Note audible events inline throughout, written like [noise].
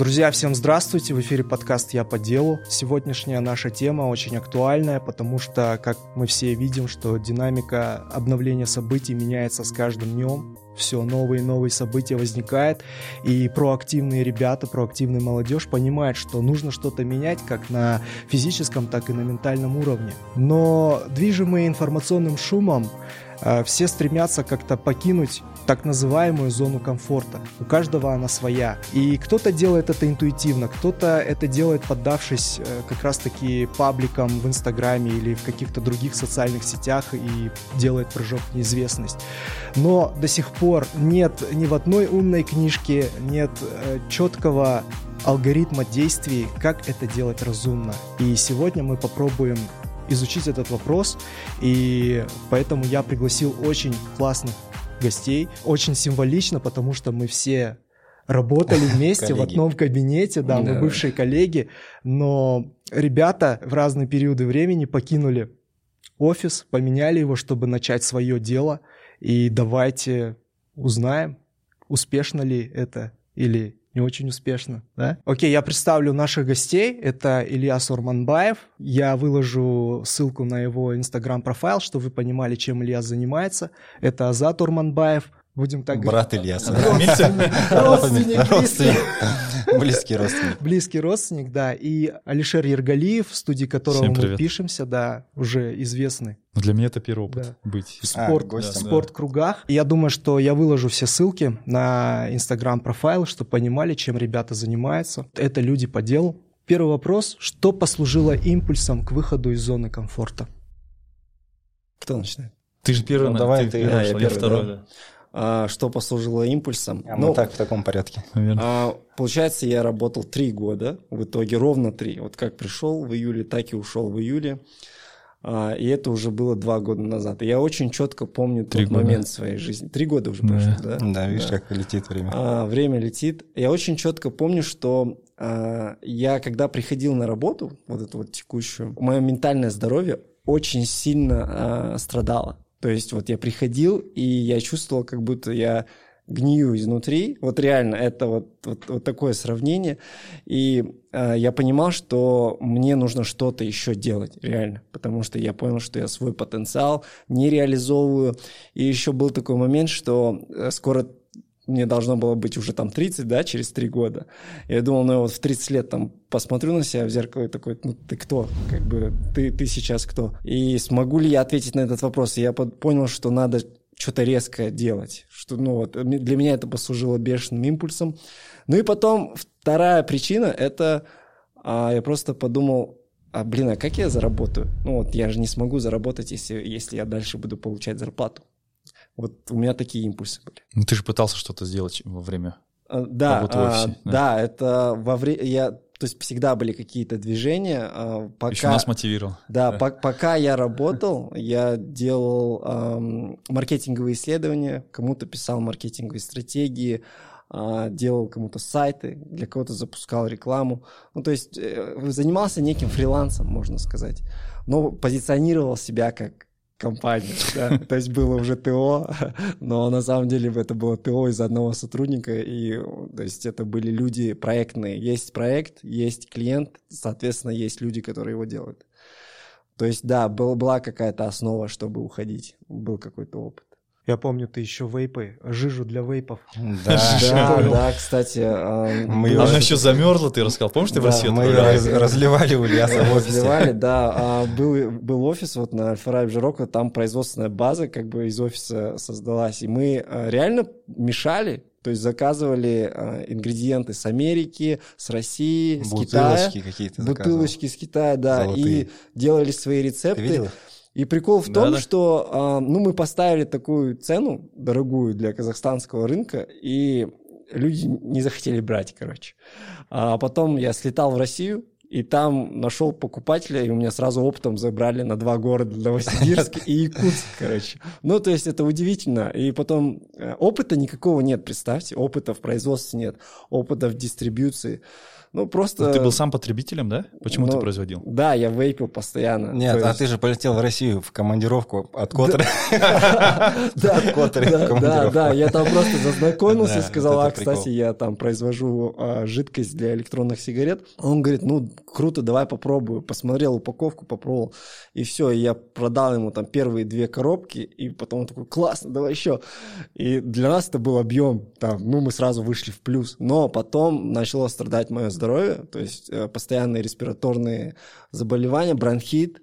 Друзья, всем здравствуйте! В эфире подкаст «Я по делу». Сегодняшняя наша тема очень актуальная, потому что, как мы все видим, что динамика обновления событий меняется с каждым днем. Все новые и новые события возникают, и проактивные ребята, проактивная молодежь понимают, что нужно что-то менять как на физическом, так и на ментальном уровне. Но движимые информационным шумом э, все стремятся как-то покинуть так называемую зону комфорта. У каждого она своя. И кто-то делает это интуитивно, кто-то это делает поддавшись э, как раз-таки пабликам в Инстаграме или в каких-то других социальных сетях и делает прыжок в неизвестность. Но до сих пор нет ни в одной умной книжке, нет э, четкого алгоритма действий, как это делать разумно. И сегодня мы попробуем изучить этот вопрос, и поэтому я пригласил очень классных гостей. Очень символично, потому что мы все работали [laughs] вместе в одном кабинете, да, мы бывшие коллеги, но ребята в разные периоды времени покинули офис, поменяли его, чтобы начать свое дело, и давайте узнаем, успешно ли это или не очень успешно, да? Окей, я представлю наших гостей. Это Илья Сурманбаев. Я выложу ссылку на его инстаграм-профайл, чтобы вы понимали, чем Илья занимается. Это Азат Урманбаев. Будем так Брат Ильяса. [laughs] Родственник. Родственник. [laughs] Близкий родственник. Близкий родственник, да. И Алишер Ергалиев, в студии которого мы пишемся, да, уже известный. Ну, для меня это первый опыт да. быть в спорт, а, спорт-кругах. Я думаю, что я выложу все ссылки на инстаграм-профайл, чтобы понимали, чем ребята занимаются. Это люди по делу. Первый вопрос. Что послужило импульсом к выходу из зоны комфорта? Кто начинает? Ты же первый. Ну, давай ты, ты я, я первый, второй, да. да а, что послужило импульсом. А ну, так, в таком порядке. А, получается, я работал три года, в итоге ровно три. Вот как пришел в июле, так и ушел в июле. А, и это уже было два года назад. И я очень четко помню три тот года. момент своей жизни. Три года уже прошло, да? Да, да видишь, да. как летит время. А, время летит. Я очень четко помню, что а, я, когда приходил на работу, вот эту вот текущую, мое ментальное здоровье очень сильно а, страдало. То есть вот я приходил, и я чувствовал, как будто я гнию изнутри. Вот реально, это вот, вот, вот такое сравнение. И э, я понимал, что мне нужно что-то еще делать, реально. Потому что я понял, что я свой потенциал не реализовываю. И еще был такой момент, что э, скоро мне должно было быть уже там 30, да, через 3 года. Я думал, ну я вот в 30 лет там посмотрю на себя в зеркало и такой, ну ты кто? Как бы ты, ты сейчас кто? И смогу ли я ответить на этот вопрос? Я понял, что надо что-то резкое делать. Что, ну вот, для меня это послужило бешеным импульсом. Ну и потом вторая причина, это а, я просто подумал, а блин, а как я заработаю? Ну вот я же не смогу заработать, если, если я дальше буду получать зарплату. Вот у меня такие импульсы были. Ну, ты же пытался что-то сделать во время а, да, работы в офисе. А, да. да, это во время... Я, то есть всегда были какие-то движения. А, пока, Еще нас мотивировал. Да, да. По, пока я работал, я делал эм, маркетинговые исследования, кому-то писал маркетинговые стратегии, э, делал кому-то сайты, для кого-то запускал рекламу. Ну, то есть э, занимался неким фрилансом, можно сказать. Но позиционировал себя как компания. Да? То есть было уже ТО, но на самом деле это было ТО из одного сотрудника, и то есть это были люди проектные. Есть проект, есть клиент, соответственно, есть люди, которые его делают. То есть, да, был, была какая-то основа, чтобы уходить, был какой-то опыт. Я помню, ты еще вейпы, жижу для вейпов. Да, [laughs] да, да, кстати. Мы Она еще замерзла, ты рассказал. Помнишь, ты в России Мы разливали у Ильяса в офисе. Разливали, да. А, был, был офис вот на Альфа-Райб Жироко, там производственная база как бы из офиса создалась. И мы а, реально мешали то есть заказывали э, ингредиенты с Америки, с России, с Бутылочки Китая. какие-то Бутылочки с Китая, да. Золотые. И делали свои рецепты. Ты видел? И прикол в том, да, да. что а, ну, мы поставили такую цену дорогую для казахстанского рынка, и люди не захотели брать, короче. А потом я слетал в Россию, и там нашел покупателя, и у меня сразу оптом забрали на два города, Новосибирск [laughs] и Якутск, короче. Ну, то есть это удивительно. И потом э, опыта никакого нет, представьте, опыта в производстве нет, опыта в дистрибьюции. Ну, просто... Ну, Ты был сам потребителем, да? Почему ты Ну, производил? Да, я вейпил постоянно. Нет, а есть- ты же полетел в Россию в командировку от Котра. Да, Котра [laughs] [laughs] в да, да, я там просто [laughs] зазнакомился сказал, а, кстати, я там произвожу а, жидкость для электронных сигарет. Он говорит, ну, круто, давай попробую. Посмотрел упаковку, попробовал, и все, я продал ему там первые две коробки, и потом он такой, классно, давай еще. И для нас это был объем, там, ну, мы сразу вышли в плюс. Но потом начало страдать мое здоровье, то есть э, постоянные респираторные заболевания, бронхит,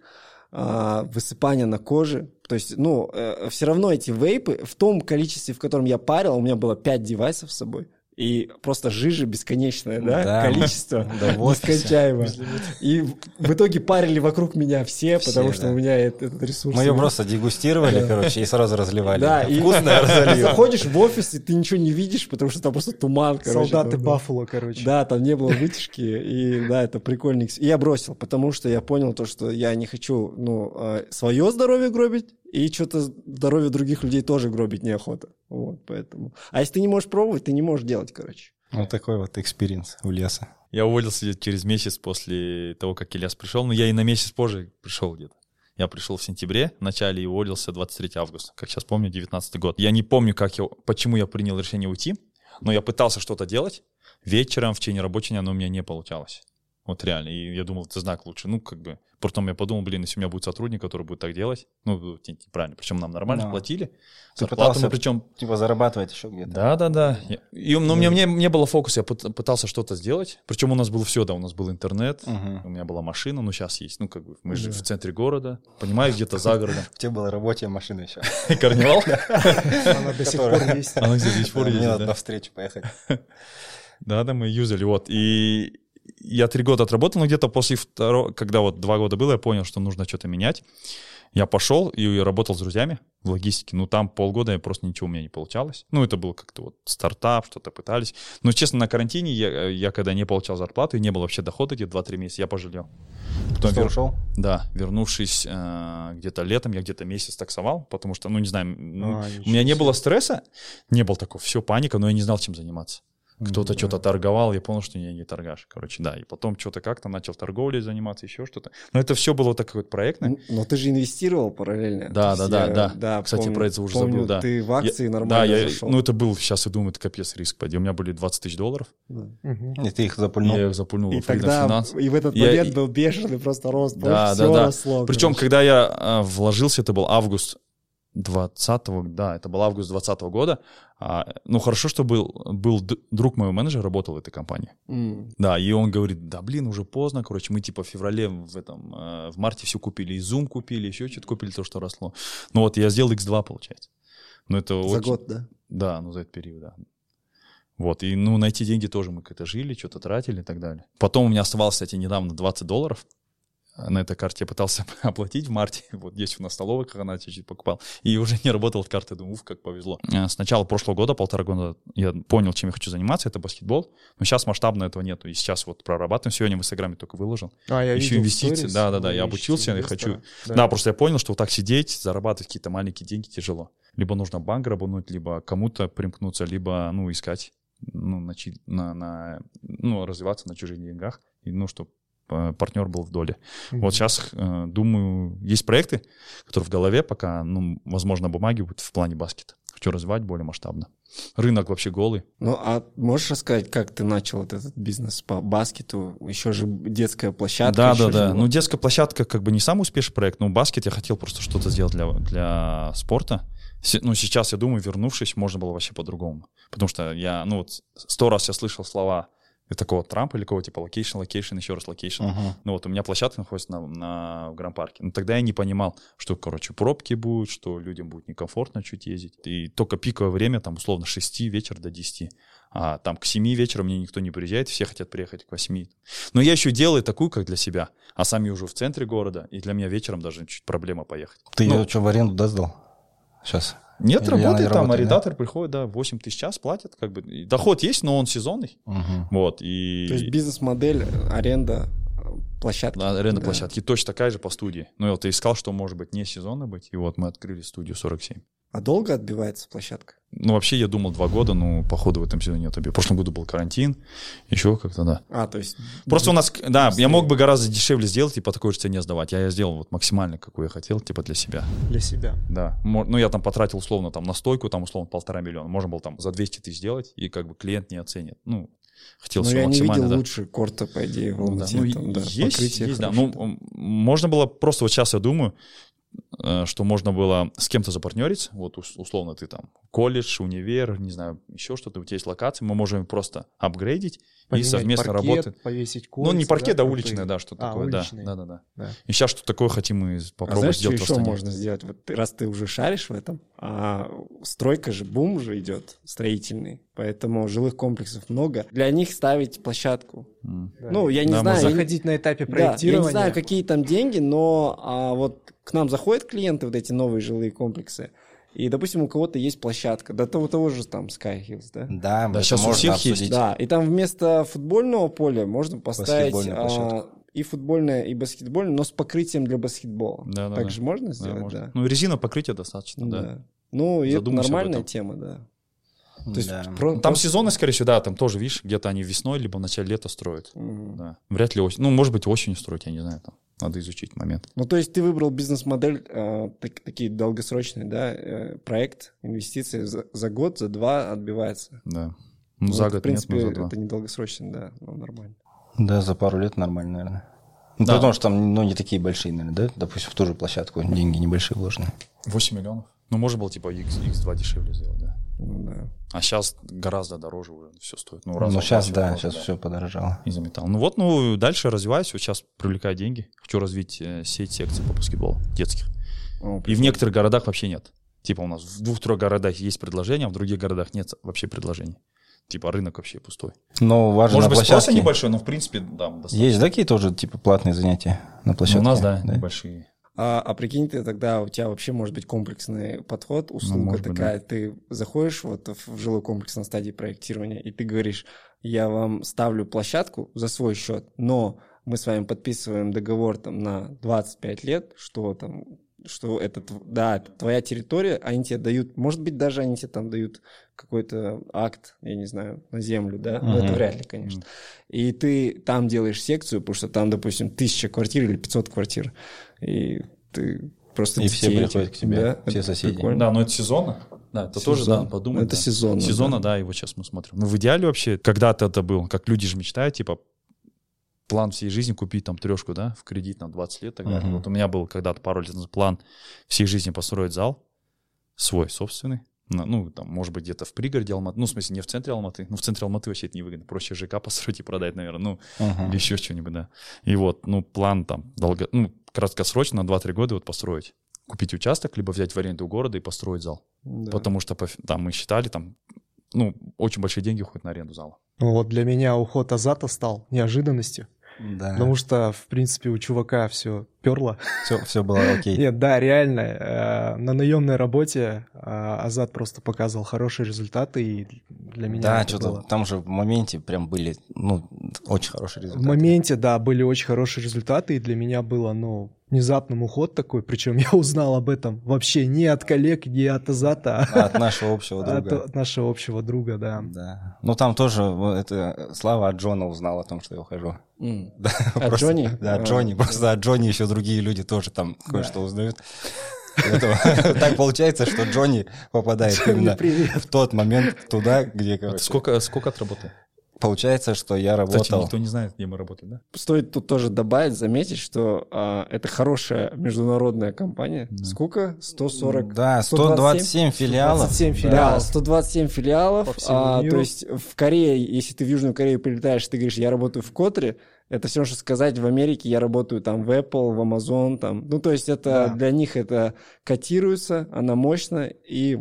а, высыпание на коже. То есть, ну, все равно эти вейпы в том количестве, в котором я парил, у меня было 5 девайсов с собой. И просто жижа бесконечная, да, Да. количество Да, нескончаемое. И в- итоге парили вокруг меня все, Все, потому что да. у меня эт- этот ресурс. Мы ее есть. просто дегустировали, [laughs] короче, и сразу разливали. Да, и Вкусное ты разольем. заходишь в офис, и ты ничего не видишь, потому что там просто туман, короче. Солдаты. Баффало, короче. Да, там не было вытяжки, и да, это прикольный. И я бросил, потому что я понял то, что я не хочу, ну, свое здоровье гробить, и что-то здоровье других людей тоже гробить неохота. Вот, поэтому. А если ты не можешь пробовать, ты не можешь делать, короче. Вот такой вот experience у Ильяса. Я уволился где-то через месяц после того, как Ильяс пришел. Но я и на месяц позже пришел где-то. Я пришел в сентябре, в начале и уволился 23 августа. Как сейчас помню, 19 год. Я не помню, как я, почему я принял решение уйти, но я пытался что-то делать. Вечером, в течение рабочего дня, но у меня не получалось. Вот реально. И я думал, это знак лучше. Ну, как бы. Потом я подумал, блин, если у меня будет сотрудник, который будет так делать, ну, правильно. Причем нам нормально Да. платили. Ты Зарплату мы причем Типа зарабатывать еще где-то. да, да, да. Я- И, но мне, мне не было фокуса, я пыт- пытался что-то сделать. Причем у нас было все, да, у нас был интернет, Мгм. у меня была машина, ну сейчас есть, ну как бы мы же Да. в центре города, понимаешь, где-то за городом. [laughs] У тебя была рабочая машина еще. [laughs] Карнивал? [laughs] Она до сих пор есть. Она здесь до сих пор Мне ездит, надо на встречу поехать. Да, да, мы юзали, вот. И я три года отработал, но где-то после второго, когда вот два года было, я понял, что нужно что-то менять. Я пошел и работал с друзьями в логистике. Ну, там полгода я просто ничего у меня не получалось. Ну, это был как-то вот стартап, что-то пытались. Но, честно, на карантине я, я когда не получал зарплату и не было вообще дохода где-то 2-3 месяца, я пожалел. Потом Что, вер- ушел? Да, вернувшись э, где-то летом, я где-то месяц таксовал, потому что, ну, не знаю, ну, А, у меня не было стресса, не было такого, все, паника, но я не знал, чем заниматься. Кто-то Мгм. что-то торговал, я понял, что я не торгаш. Короче, да. И потом что-то как-то начал торговлей заниматься, еще что-то. Но это все было так вот проектно. Н- Но ты же инвестировал параллельно. Да, То есть да, я- да, да. Кстати, помню- про это уже помню, забыл, да. Ты в акции Я- нормально да, я, зашел. ну это был, сейчас я думаю, это капец риск. пойди. У меня были 20 тысяч долларов, Да. Мгм. И ты их запульнул. я их запульнул И тогда, Finance. и в этот Я- момент и- был бешеный просто рост. Да, все да, да. росло. Причем, короче. когда я а, вложился, это был август 20 да, это был август 20 года. А, ну, хорошо, что был, был друг моего менеджера, работал в этой компании. М. Да, и он говорит, да блин, уже поздно, короче, мы типа в феврале, в этом, э, в марте все купили, и Zoom купили, еще что-то купили, то, что росло. Ну вот я сделал X2, получается. Ну это За очень- год, да? Да, ну за этот период, да. Вот, и ну найти деньги тоже мы как-то жили, что-то тратили и так далее. Потом у меня оставалось, кстати, недавно 20 долларов. На этой карте я пытался [laughs] оплатить в марте. Вот есть у нас столовая, как она чуть-чуть покупал. И уже не работала эта карта. Думаю, уф, как повезло. Э, С начала прошлого года, полтора года, я понял, чем я хочу заниматься. Это баскетбол. Но сейчас масштабно этого нету. И сейчас вот прорабатываем. Сегодня в Инстаграме только выложил. А, я Еще видел инвестиции, сторис, да-да-да, вы я ищете обучился, я хочу- Да. просто я понял, что вот так сидеть, зарабатывать какие-то маленькие деньги тяжело. Либо нужно банк работнуть, либо кому-то примкнуться, либо, ну, искать, ну, на, на, на- ну, развиваться на чужих деньгах, и, ну, чтобы партнер был в доле. Мгм. Вот сейчас, э, думаю, есть проекты, которые в голове пока, ну, возможно, бумаги будут в плане баскета. Хочу развивать более масштабно. Рынок вообще голый. Ну, а можешь рассказать, как ты начал вот этот бизнес по баскету? Еще же детская площадка. Да, да, же да. Ну, детская площадка как бы не самый успешный проект, но баскет я хотел просто что-то сделать для, для спорта. Ну, сейчас, я думаю, вернувшись, можно было вообще по-другому. Потому что я, ну, вот сто раз я слышал слова такого Трампа или кого типа location, location, еще раз location. Мгм. Ну вот у меня площадка находится на, на в Гранд-парке. Но тогда я не понимал, что, короче, пробки будут, что людям будет некомфортно чуть ездить. И только пиковое время, там, условно, с 6 вечера до 10. А там к 7 вечера мне никто не приезжает, все хотят приехать к 8. Но я еще делаю такую, как для себя. А сами уже в центре города, и для меня вечером даже чуть проблема поехать. Ты Ну. ее что, в аренду да, сдал? Сейчас. Нет, Или работает там, работает, да? арендатор приходит, да, 8 тысяч час платят, как бы. Доход есть, но он сезонный. Мгм. Вот, и... То есть бизнес-модель, аренда площадки. Да, аренда Да. площадки точно такая же по студии. Ну, вот я искал, что может быть не сезонно быть, и вот мы открыли студию 47. А долго отбивается площадка? Ну, вообще, я думал два года, но, походу, в этом сезоне нет. В прошлом году был карантин, еще как-то, да. А, то есть... Просто у нас, да, я мог бы гораздо дешевле сделать и по такой же цене сдавать. Я, я сделал вот максимально, какую я хотел, типа для себя. Для себя. Да. Ну, я там потратил условно там на стойку, там условно полтора миллиона. Можно было там за 200 тысяч сделать, и как бы клиент не оценит. Ну, хотел Ну, все я не видел да. лучше корта, по идее, в Ну, да. Алмате. Ну, там, да, есть, покрытие есть, да. Ну, можно было просто вот сейчас я думаю, что можно было с кем-то запартнериться, вот ус- условно ты там колледж, универ, не знаю, еще что-то, у тебя есть локации, мы можем просто апгрейдить и совместно паркет, работать. повесить Ну, не кольца, паркет, да, крутые. уличное, да, что А, такое, да, да, да, да. Да. И сейчас что такое хотим мы А попробовать знаешь, что сделать в еще можно сделать? Вот ты- раз ты уже шаришь в этом, а стройка же, бум же идет строительный, поэтому жилых комплексов много. Для них ставить площадку. Да. Ну, я не Да, знаю. можно я не- Заходить на этапе Да, проектирования. я не знаю, какие там деньги, но а, вот к нам заходят клиенты, вот эти новые жилые комплексы, и, допустим, у кого-то есть площадка, до того, того же там Sky Hills, да? Да, Да, щас у всех есть. обсудить. Да, и там вместо футбольного поля можно поставить а, площадку. и футбольное, и баскетбольное, но с покрытием для баскетбола. Да, да, так да. же можно Да, сделать, можно. да? Ну, резина покрытия достаточно, да. Да. Ну, и это нормальная тема, да. То есть Да. про- Там просто- сезонно, скорее всего, да, там тоже, видишь, где-то они весной, либо в начале лета строят. Мгм. Да. Вряд ли осень. Ну, может быть, осенью строить, я не знаю. Там. Надо изучить момент. Ну, то есть ты выбрал бизнес-модель, э, так- такие долгосрочные, да, э, проект, инвестиции за, за год, за два отбивается. Да. Ну, Ну, за это, год в принципе, нет, ну, за два. это не долгосрочно, да, ну, нормально. Да, за пару лет нормально, наверное. Ну, Да. Потому что там, ну, не такие большие, наверное, да? Допустим, в ту же площадку деньги небольшие вложены. 8 миллионов. Ну, можно было, типа, X, X2 дешевле сделать, да. Ну, да. А сейчас гораздо дороже уже все стоит. Ну, Ну, сейчас, да, дороже, сейчас все подорожало. Из-за металла. Ну вот, ну, дальше развиваюсь. Вот сейчас привлекаю деньги. Хочу развить э, сеть секций по баскетболу детских. О, И в некоторых городах вообще нет. Типа у нас в двух-трех городах есть предложение, а в других городах нет вообще предложений. Типа рынок вообще пустой. Но важно Может на быть, спрос площадке. небольшой, но в принципе, да, достаточно. Есть, да, какие тоже, типа, платные занятия на Ну, площадке? у нас, да, небольшие. А, а прикинь, ты тогда у тебя вообще может быть комплексный подход, услуга Ну, может быть, такая. Ты заходишь вот в жилой комплекс на стадии проектирования, и ты говоришь, я вам ставлю площадку за свой счет, но мы с вами подписываем договор там на 25 лет, что там что это, да, это твоя территория, они тебе дают, может быть, даже они тебе там дают какой-то акт, я не знаю, на землю, да, но это Мгм. вряд ли, конечно. И ты там делаешь секцию, потому что там, допустим, тысяча квартир или 500 квартир, и ты просто И все приходят этих- к тебе, да, все это соседи. прикольно. Да, но это сезонно. Да, это тоже, да, Сезон. подумать. Это да. сезонно, Сезонно, да. да, вот сейчас мы смотрим. Ну, в идеале вообще, когда-то это было, как люди же мечтают, типа, план всей жизни купить там трешку, да, в кредит на 20 лет так далее. Мгм. Вот у меня был когда-то пару лет назад план всей жизни построить зал, свой, собственный. Ну, там, может быть, где-то в пригороде Алматы. Ну, в смысле, не в центре Алматы. Ну, в центре Алматы вообще это невыгодно. Проще ЖК [laughs] построить и продать, наверное. Ну, Мгм. или еще что-нибудь, да. И вот, ну, план там долго, ну, краткосрочно, на 2-3 года вот построить. Купить участок, либо взять в аренду у города и построить зал. Да. Потому что там мы считали, там, ну, очень большие деньги уходят на аренду зала. Ну Вот для меня уход Азата стал неожиданностью, Да. потому что, в принципе, у чувака все перло. все, все было окей. Нет, да, реально, э, на наемной работе э, Азат просто показывал хорошие результаты, и для меня Да, что-то было- там же в моменте прям были, ну, очень хорошие В результаты. моменте, да, были очень хорошие результаты, и для меня было, ну, внезапным уход такой, причем я узнал об этом вообще не от коллег, не от Азата, а От нашего общего [laughs] от, друга. от нашего общего друга, да. Да. Ну, там тоже, вот это, Слава от Джона узнал о том, что я ухожу. [laughs] Да, От просто- Джонни? Да, от А, Джонни. Просто от Джонни еще другие люди тоже там кое-что узнают. [laughs] Так получается, что Джонни попадает именно в тот момент туда, где, сколько, сколько отработал? Получается, что я Кстати, работал... никто не знает, где мы работали, да? Стоит тут тоже добавить, заметить, что а, это хорошая международная компания. Да. Сколько? 140? Да, 127 127 филиалов. 27 Да, филиалов. 127 филиалов. А, миру. то есть в Корее, если ты в Южную Корею прилетаешь, ты говоришь, я работаю в Котре, это все, что сказать в Америке, я работаю там в Apple, в Amazon, там. Ну, то есть это Да. для них это котируется, она мощная, и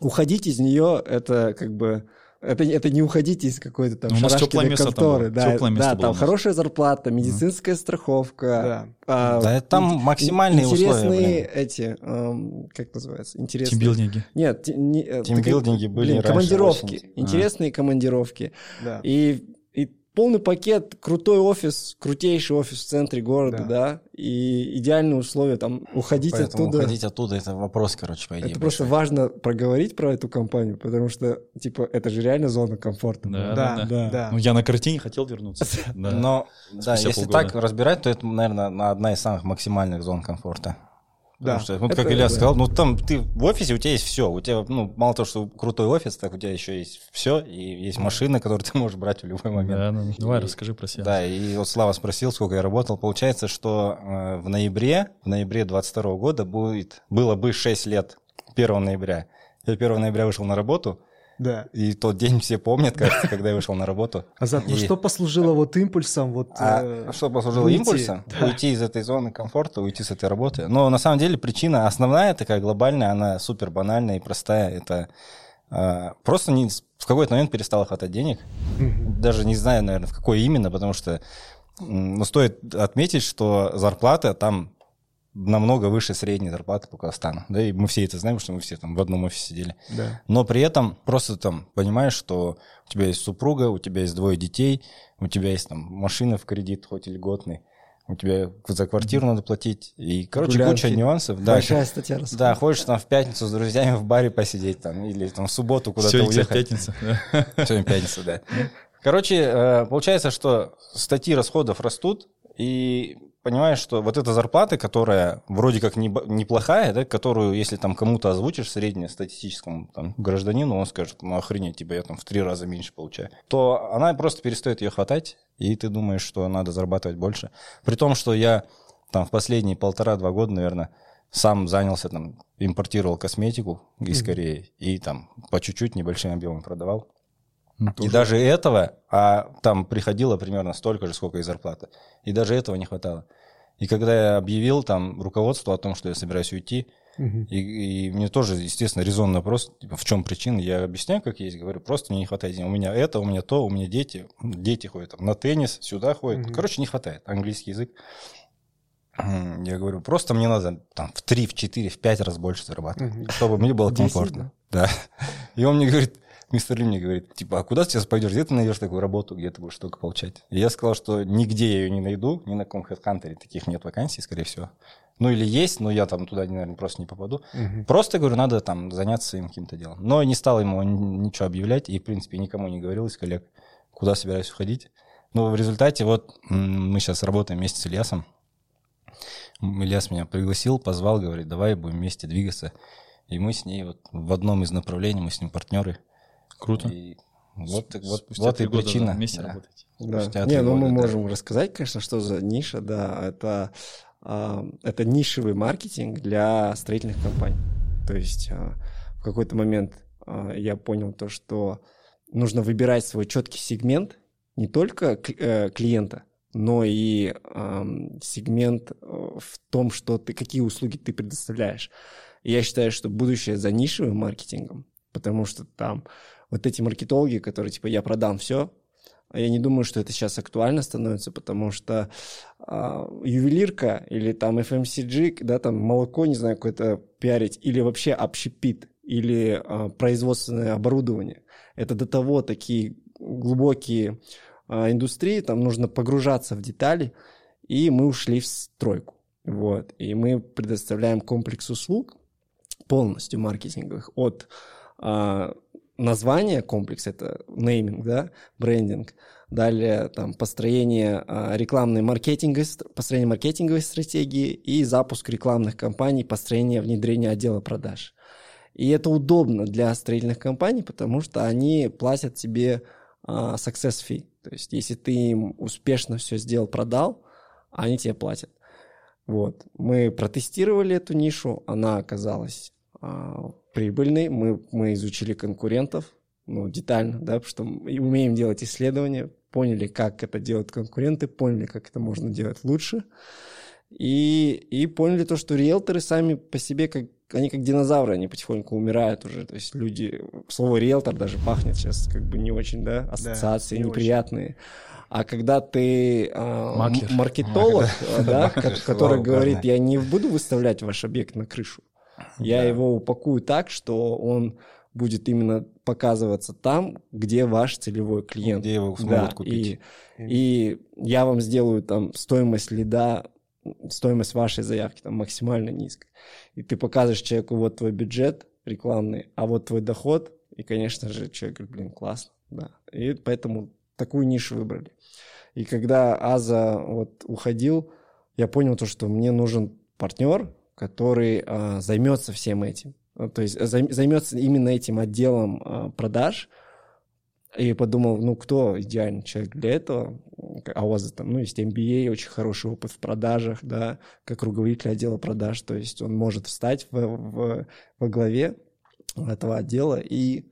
уходить из нее это как бы это, это не уходите из какой-то там Ну, у нас теплое место там конторы. было. да, Теплое место да, было там хорошая зарплата, медицинская страховка. Да. а, Да, там максимальные условия, Интересные блин. эти, эм, как называется, интересные. Тимбилдинги. Нет, ти- не, э, Тимбилдинги были блин, раньше командировки, очень. А. интересные командировки. Да. И, и полный пакет, крутой офис, крутейший офис в центре города, да, Да. и идеальные условия, там, уходить Поэтому оттуда. уходить оттуда это вопрос, короче, по идее. Это просто важно проговорить про эту компанию, потому что, типа, это же реально зона комфорта. Да, Да, да, да. да. Ну, я на картине хотел вернуться. [laughs] Да. Но, да, если так разбирать, то это, наверное, одна из самых максимальных зон комфорта. Да. Потому что, вот Это как Илья да. сказал, ну там ты в офисе, у тебя есть все. У тебя, ну, мало того, что крутой офис, так у тебя еще есть все, и есть машина, которую ты можешь брать в любой момент. Да, ну, давай И- расскажи про себя. Да, и вот Слава спросил, сколько я работал. Получается, что э, в ноябре, в ноябре 22 года будет, было бы 6 лет, 1 ноября. Я 1 ноября вышел на работу, Да. и тот день все помнят, кажется, когда я вышел на работу. Азат, ну И- что послужило вот импульсом? Вот, э, А что послужило выйти? импульсом? Да. Уйти из этой зоны комфорта, уйти с этой работы. Но на самом деле причина основная, такая глобальная, она супер банальная и простая. Это а, просто не, в какой-то момент перестало хватать денег. Даже не знаю, наверное, в какой именно, потому что ну, стоит отметить, что зарплата там намного выше средней зарплаты по Казахстану. Да, и мы все это знаем, что мы все там в одном офисе сидели. Да. Но при этом просто там понимаешь, что у тебя есть супруга, у тебя есть двое детей, у тебя есть там машина в кредит, хоть и льготный, у тебя за квартиру надо платить, и, короче, Гулянки. куча нюансов. Да, Большая статья расходов. да, хочешь там в пятницу с друзьями в баре посидеть там, или там в субботу куда-то Сегодня, уехать. пятница. да. [laughs] Сегодня пятница, да. Короче, э, получается, что статьи расходов растут, и понимаешь, что вот эта зарплата, которая вроде как не неплохая, да, которую, если там кому-то озвучишь среднестатистическому там, гражданину, он скажет, ну охренеть, типа я там в три раза меньше получаю, то она просто перестает ее хватать, и ты думаешь, что надо зарабатывать больше. При том, что я там в последние полтора-два года, наверное, сам занялся там, импортировал косметику из Кореи и там по чуть-чуть небольшим объемом продавал. Ну, И даже этого, а там приходило примерно столько же, сколько и зарплата. И даже этого не хватало. И когда я объявил там руководству о том, что я собираюсь уйти, Мгм. и, и мне тоже, естественно, резонный вопрос, типа, в чем причина, я объясняю, как есть, говорю, просто мне не хватает денег. У меня это, у меня то, у меня дети, дети ходят там, на теннис, сюда ходят. Мгм. Короче, не хватает, английский язык. Я говорю, просто мне надо там в 3, в 4, в 5 раз больше зарабатывать, Мгм. чтобы мне было комфортно. Да. И он мне говорит, мистер Ли мне говорит, типа, а куда ты сейчас пойдешь? Где ты найдешь такую работу, где ты будешь столько получать? И я сказал, что нигде я ее не найду, ни на каком HeadHunter таких нет вакансий, скорее всего. Ну или есть, но я там туда, наверное, просто не попаду. Мгм. Просто, говорю, надо там заняться своим каким-то делом. Но не стал ему ничего объявлять и, в принципе, никому не говорил из коллег, куда собираюсь уходить. Но в результате вот мы сейчас работаем вместе с Ильясом. Ильяс меня пригласил, позвал, говорит, давай будем вместе двигаться. И мы с ней вот в одном из направлений, мы с ним партнеры. Круто. И вот, так вот, Спустя вот три и года причина. вместе да. работаете. Да. Не, ну мы да. можем рассказать, конечно, что за ниша, да. Это, а, это нишевый маркетинг для строительных компаний. То есть а, в какой-то момент а, я понял то, что нужно выбирать свой четкий сегмент не только э, клиента, но и сегмент э, в том, что ты, какие услуги ты предоставляешь. И я считаю, что будущее за нишевым маркетингом, потому что там вот эти маркетологи, которые типа я продам все, а я не думаю, что это сейчас актуально становится, потому что а, ювелирка или там FMCG, да, там молоко, не знаю, какое-то пиарить, или вообще общепит, или а, производственное оборудование. Это до того такие глубокие индустрии, там нужно погружаться в детали, и мы ушли в стройку. Вот. И мы предоставляем комплекс услуг полностью маркетинговых от названия комплекса, это нейминг, да, брендинг, далее там построение а, рекламной маркетинговой, стр- построение маркетинговой стратегии и запуск рекламных кампаний, построение внедрения отдела продаж. И это удобно для строительных компаний, потому что они платят тебе а, success fee. То есть, если ты им успешно все сделал, продал, они тебе платят. Вот. Мы протестировали эту нишу, она оказалась а, прибыльной. Мы, мы изучили конкурентов, ну, детально, да, потому что мы умеем делать исследования, поняли, как это делают конкуренты, поняли, как это можно делать лучше. И, и поняли то, что риэлторы сами по себе, как, они как динозавры, они потихоньку умирают уже. То есть люди, слово риэлтор даже пахнет сейчас как бы не очень, да, ассоциации не неприятные. А когда ты Маклер. м- маркетолог, а, да, Маклер, ко- который говорит, я не буду выставлять ваш объект на крышу, я Да. его упакую так, что он будет именно показываться там, где ваш целевой клиент. Где его смогут Да, купить. И, и я вам сделаю там стоимость лида, стоимость вашей заявки там максимально низкой. И ты показываешь человеку, вот твой бюджет рекламный, а вот твой доход, и, конечно же, человек говорит, блин, классно, да. И поэтому такую нишу выбрали. И когда Аза вот уходил, я понял то, что мне нужен партнер, который а, займется всем этим. Ну, То есть займ- займется именно этим отделом а, продаж. И подумал, ну кто идеальный человек для этого? А у вас там, ну, есть MBA, очень хороший опыт в продажах, да, как руководитель отдела продаж. То есть он может встать в, в- во главе этого отдела, и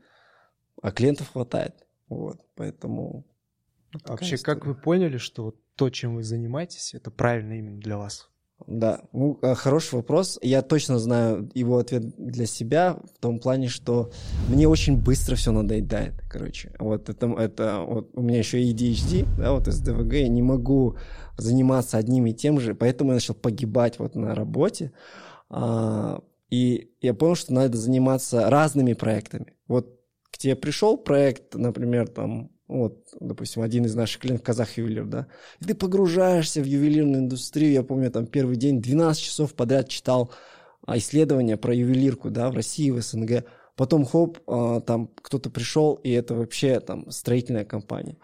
а клиентов хватает. Вот, поэтому... ну, такая Вообще, как история. вы поняли, что вот то, чем вы занимаетесь, это правильно именно для вас? Да, ну, э, хороший вопрос. Я точно знаю его ответ для себя в том плане, что мне очень быстро все надоедает, короче. Вот это, это вот у меня еще и ADHD, да, вот из ДВГ, я не могу заниматься одним и тем же, поэтому я начал погибать вот на работе. А, и я понял, что надо заниматься разными проектами. Вот к тебе пришел проект, например, там, вот, допустим, один из наших клиентов, казах ювелир, да, и ты погружаешься в ювелирную индустрию. Я помню, там первый день 12 часов подряд читал а, исследования про ювелирку, да, в России, в СНГ. Потом, хоп, а, там кто-то пришел, и это вообще там строительная компания.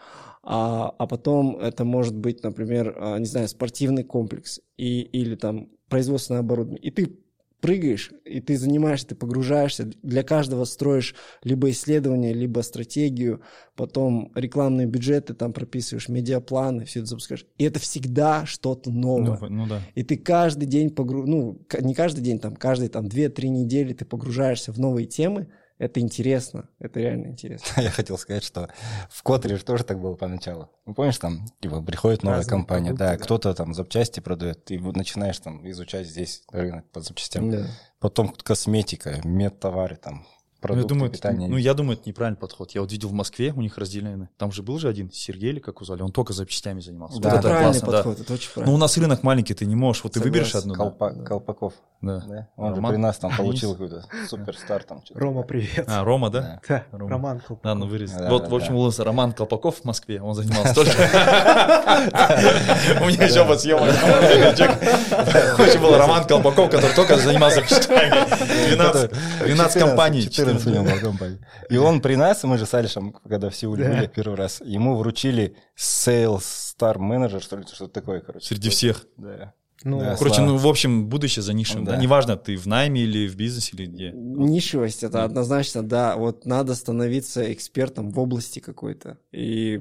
А, а потом это может быть, например, а, не знаю, спортивный комплекс и, или там производственное оборудование. И ты прыгаешь, и ты занимаешься, ты погружаешься, для каждого строишь либо исследование, либо стратегию, потом рекламные бюджеты там прописываешь, медиапланы, все это запускаешь. И это всегда что-то новое. Ну, ну да. И ты каждый день погру... ну, не каждый день, там, каждые там 2-3 недели ты погружаешься в новые темы. Это интересно, это реально интересно. [laughs] Я хотел сказать, что в Котре же тоже так было поначалу. Ну, помнишь, там, типа, приходит новая Разные компания, продукты, да, да. кто-то там запчасти продает, вот начинаешь там изучать здесь рынок по запчастям. Да. Потом косметика, медтовары, там, Ну, я продукты думаю, это, питания. ну, я думаю, это неправильный подход. Я вот видел в Москве, у них разделены. Там же был же один Сергей, или как его звали, он только запчастями занимался. Да, Вот это это правильный классно, да. подход, это очень Ну, правильно. у нас рынок маленький, ты не можешь. Вот ты выберешь Согласен. одну. да. Колпа- Колпаков, Да. да? Он Роман? же при нас там получил какой-то суперстар там. что-то Рома, привет. А, Рома, да? Да, Рома. Роман Колпаков. Да, ну вырез. Да, Вот, да, в общем, да. Роман Колпаков в Москве, он занимался только... У меня еще под съемок. Очень был Роман Колпаков, который только занимался пищами. 12 12 компаний. 14 у него было компаний. И он при нас, мы же с Алишем, когда в Сеуле Да. были первый раз, ему вручили Sales Star Manager, что ли, что-то такое, короче. Среди всех. Да. Ну, Да, Короче, Слава. ну, в общем, будущее за нишем. Да. Да. Неважно, ты в найме или в бизнесе, или где. Нишевость это однозначно, да. Вот надо становиться экспертом в области какой-то. И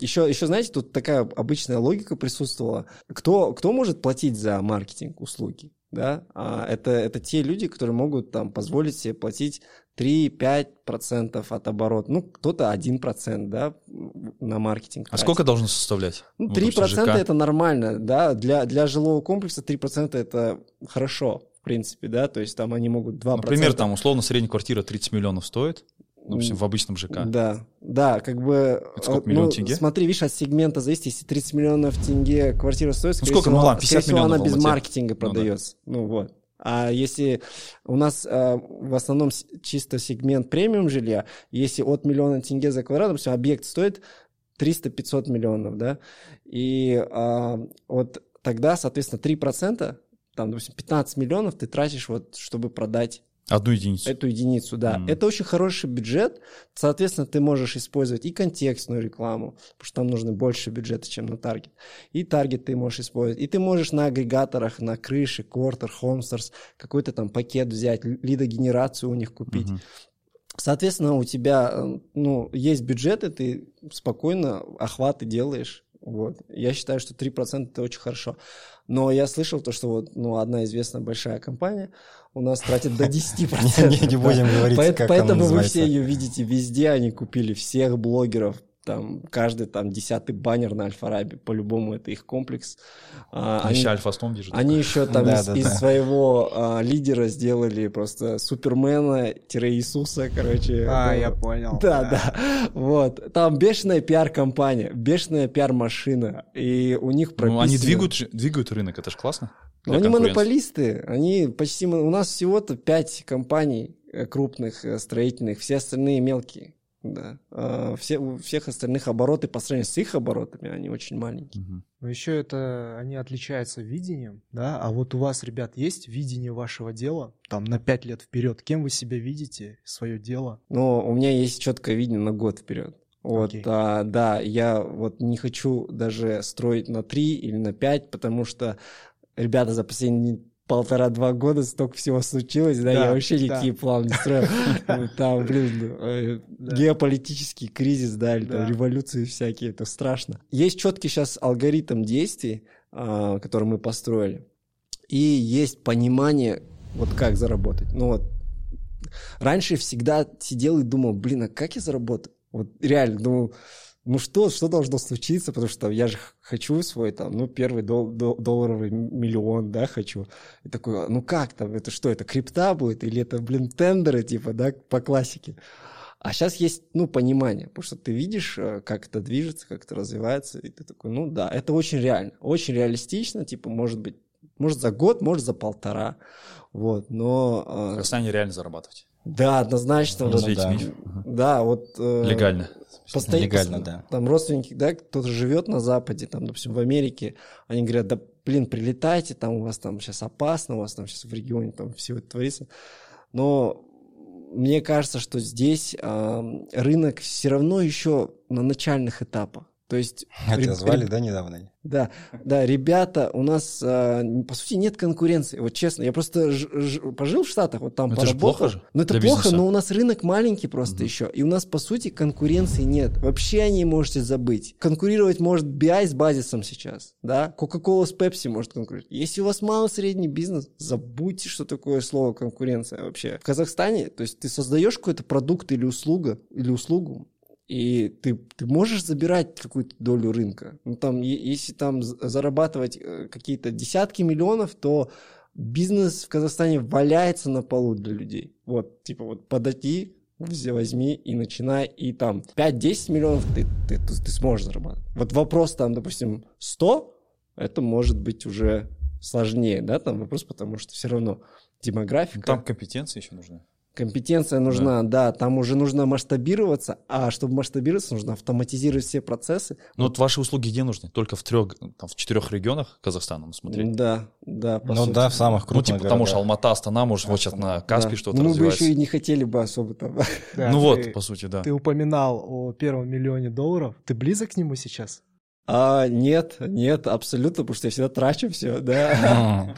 еще, еще, знаете, тут такая обычная логика присутствовала. Кто, кто может платить за маркетинг услуги? Да? А это, это те люди, которые могут там позволить себе платить 3-5% от оборота. Ну, кто-то 1% да, на маркетинг. А тратит. сколько должно составлять? Ну, Ну, 3% допустим, ЖК. это нормально, да, для, для жилого комплекса 3% это хорошо, в принципе, да, то есть там они могут 2%. Например, там условно средняя квартира 30 миллионов стоит, допустим, в обычном ЖК. Да, да, как бы... Это сколько, э, миллион ну, тенге? Смотри, видишь, от сегмента зависит, если 30 миллионов тенге квартира стоит, скорее сколько? всего, Ну ладно, 50 скорее всего, миллионов она без маркетинга Ну да. продается, ну вот. А если у нас э, в основном чисто сегмент премиум жилья, если от миллиона тенге за квадрат, допустим, объект стоит 300-500 миллионов, да, и а, вот тогда, соответственно, 3%, там, допустим, 15 миллионов ты тратишь вот, чтобы продать Одну единицу. Эту единицу, да. Мгм. Это очень хороший бюджет. Соответственно, ты можешь использовать и контекстную рекламу, потому что там нужны больше бюджета, чем на таргет. И таргет ты можешь использовать. И ты можешь на агрегаторах, на крыше, Quarter, Homestars, какой-то там пакет взять, лидогенерацию у них купить. Мгм. Соответственно, у тебя э, ну, есть бюджеты, ты спокойно охваты делаешь. Вот. Я считаю, что 3% это очень хорошо. Но я слышал то, что вот, ну, одна известная большая компания у нас тратит до 10%. [laughs] Не будем говорить, как Поэтому вы все ее видите везде, они купили всех блогеров, там каждый там десятый баннер на Альфа-Раби, по-любому это их комплекс. А, они- еще Альфа-Стом держит. они еще там Да, из, да, из да. своего а, лидера сделали просто Супермена-Иисуса, короче. А, Ну, я понял. Да, да. Вот. Там бешеная пиар-компания, бешеная пиар-машина. И у них прописано... Ну, они двигают, двигают рынок, это же классно. Ну, Для они монополисты. Они почти... У нас всего-то пять компаний, э, крупных э, строительных, все остальные мелкие. Да. А, все, у всех остальных обороты по сравнению с их оборотами, они очень маленькие. Мгм. Но еще это они отличаются видением, да? А вот у вас, ребят, есть видение вашего дела? Там на пять лет вперед. Кем вы себя видите, свое дело? Но у меня есть четкое видение на год вперед. Вот, а, да, я вот не хочу даже строить на 3 или на 5, потому что, ребята, за последние полтора-два года столько всего случилось, да, Да, я вообще да. никакие планы не строю. [laughs] Там, блин, э, Да. геополитический кризис, да, или там революции всякие, это страшно. Есть четкий сейчас алгоритм действий, а, который мы построили, и есть понимание, вот как заработать. Ну вот, раньше всегда сидел и думал, блин, а как я заработаю? Вот реально думал, ну что, что должно случиться, потому что я же хочу свой там, ну, первый дол- дол- долларовый миллион, да, хочу. И такой, а ну как там, это что, это крипта будет или это, блин, тендеры, типа, да, по классике. А сейчас есть, ну, понимание, потому что ты видишь, э, как это движется, как это развивается, и ты такой, ну да, это очень реально, очень реалистично, типа, может быть, может за год, может за полтора, вот, но... В э, Казахстане реально зарабатывать. Да, однозначно. вот, Развеять да. миф. Да, вот... э, Легально. Постоянно, Легально, да. Там родственники, да, кто-то живет на Западе, там, допустим, в Америке, они говорят, да, блин, прилетайте, там у вас там сейчас опасно, у вас там сейчас в регионе там все это творится. Но мне кажется, что здесь а, рынок все равно еще на начальных этапах. То есть... А реб- тебя звали, да, недавно? да, да, ребята, у нас, а, по сути, нет конкуренции. Вот честно, я просто ж- ж- пожил в Штатах, вот там Ну, это поработал. плохо же Ну, это плохо, бизнеса. но у нас рынок маленький просто еще. И у нас, по сути, конкуренции нет. Вообще о ней можете забыть. Конкурировать может BI с базисом сейчас, да? Coca-Cola с Pepsi может конкурировать. Если у вас малый средний бизнес, забудьте, что такое слово конкуренция вообще. В Казахстане, то есть ты создаешь какой-то продукт или услуга, или услугу, и ты, ты можешь забирать какую-то долю рынка. Ну, там, если там зарабатывать э, какие-то десятки миллионов, то бизнес в Казахстане валяется на полу для людей. Вот, типа, вот подойти, возьми и начинай, и там 5-10 миллионов ты, ты, ты, ты сможешь зарабатывать. Вот вопрос там, допустим, 100, это может быть уже сложнее, да, там вопрос, потому что все равно демографика. Там компетенции еще нужны. Компетенция нужна, да. там уже нужно масштабироваться, а чтобы масштабироваться, нужно автоматизировать все процессы. Ну вот ваши услуги где нужны? Только в трех, там, в четырех регионах Казахстана, ну смотри. Да, да, по Ну сути. да, в самых Ну, крупных типа, потому что. Алмата, Астана, может, вот сейчас на Каспий Да. что-то Ну, мы бы развивается. еще и не хотели бы особо там. Да, ну ты- вот, по сути, да. Ты упоминал о первом миллионе долларов. Ты близок к нему сейчас? А, нет, нет, абсолютно, потому что я всегда трачу все, да.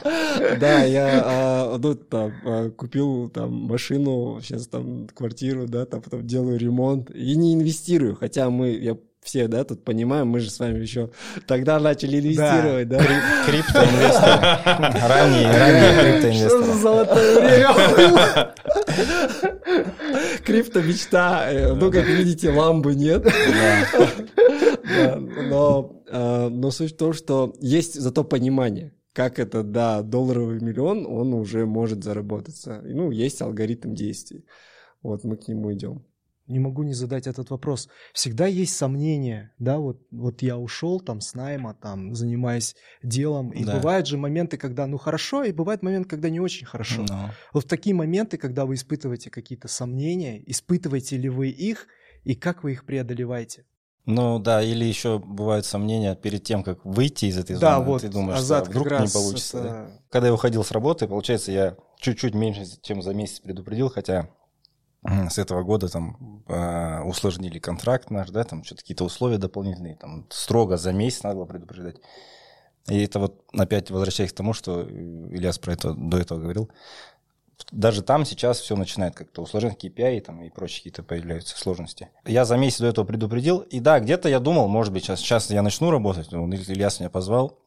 Да, я а, ну, там, а, купил там машину, сейчас там квартиру, да, там потом делаю ремонт и не инвестирую, хотя мы, я все, да, тут понимаем, мы же с вами еще тогда начали инвестировать, да. Криптоинвесторы. Ранние, ранние Что за криптоинвесторы. золотое время? [laughs] Крипто мечта. Э, Ну, как видите, ламбы нет. Но, э, но суть в том, что есть зато понимание, как это, да, долларовый миллион, он уже может заработаться. Ну, есть алгоритм действий. Вот мы к нему идем. Не могу не задать этот вопрос. Всегда есть сомнения, да, вот, вот я ушел там с найма, там, занимаясь делом, и Да. бывают же моменты, когда, ну, хорошо, и бывает момент, когда не очень хорошо. Ну, Вот в такие моменты, когда вы испытываете какие-то сомнения, испытываете ли вы их, и как вы их преодолеваете? Ну да, или еще бывают сомнения перед тем, как выйти из этой да, зоны. вот, Ты думаешь, Азат что вдруг не получится. да. это- Когда я уходил с работы, получается, я чуть-чуть меньше, чем за месяц предупредил, хотя с этого года там э, усложнили контракт наш, да, там что-то какие-то условия дополнительные, там строго за месяц надо было предупреждать. И это вот опять возвращаясь к тому, что э, Ильяс про это до этого говорил, даже там сейчас все начинает как-то усложнять KPI там, и прочие какие-то появляются сложности. Я за месяц до этого предупредил, и да, где-то я думал, может быть, сейчас, сейчас я начну работать, он, Иль- Ильяс меня позвал,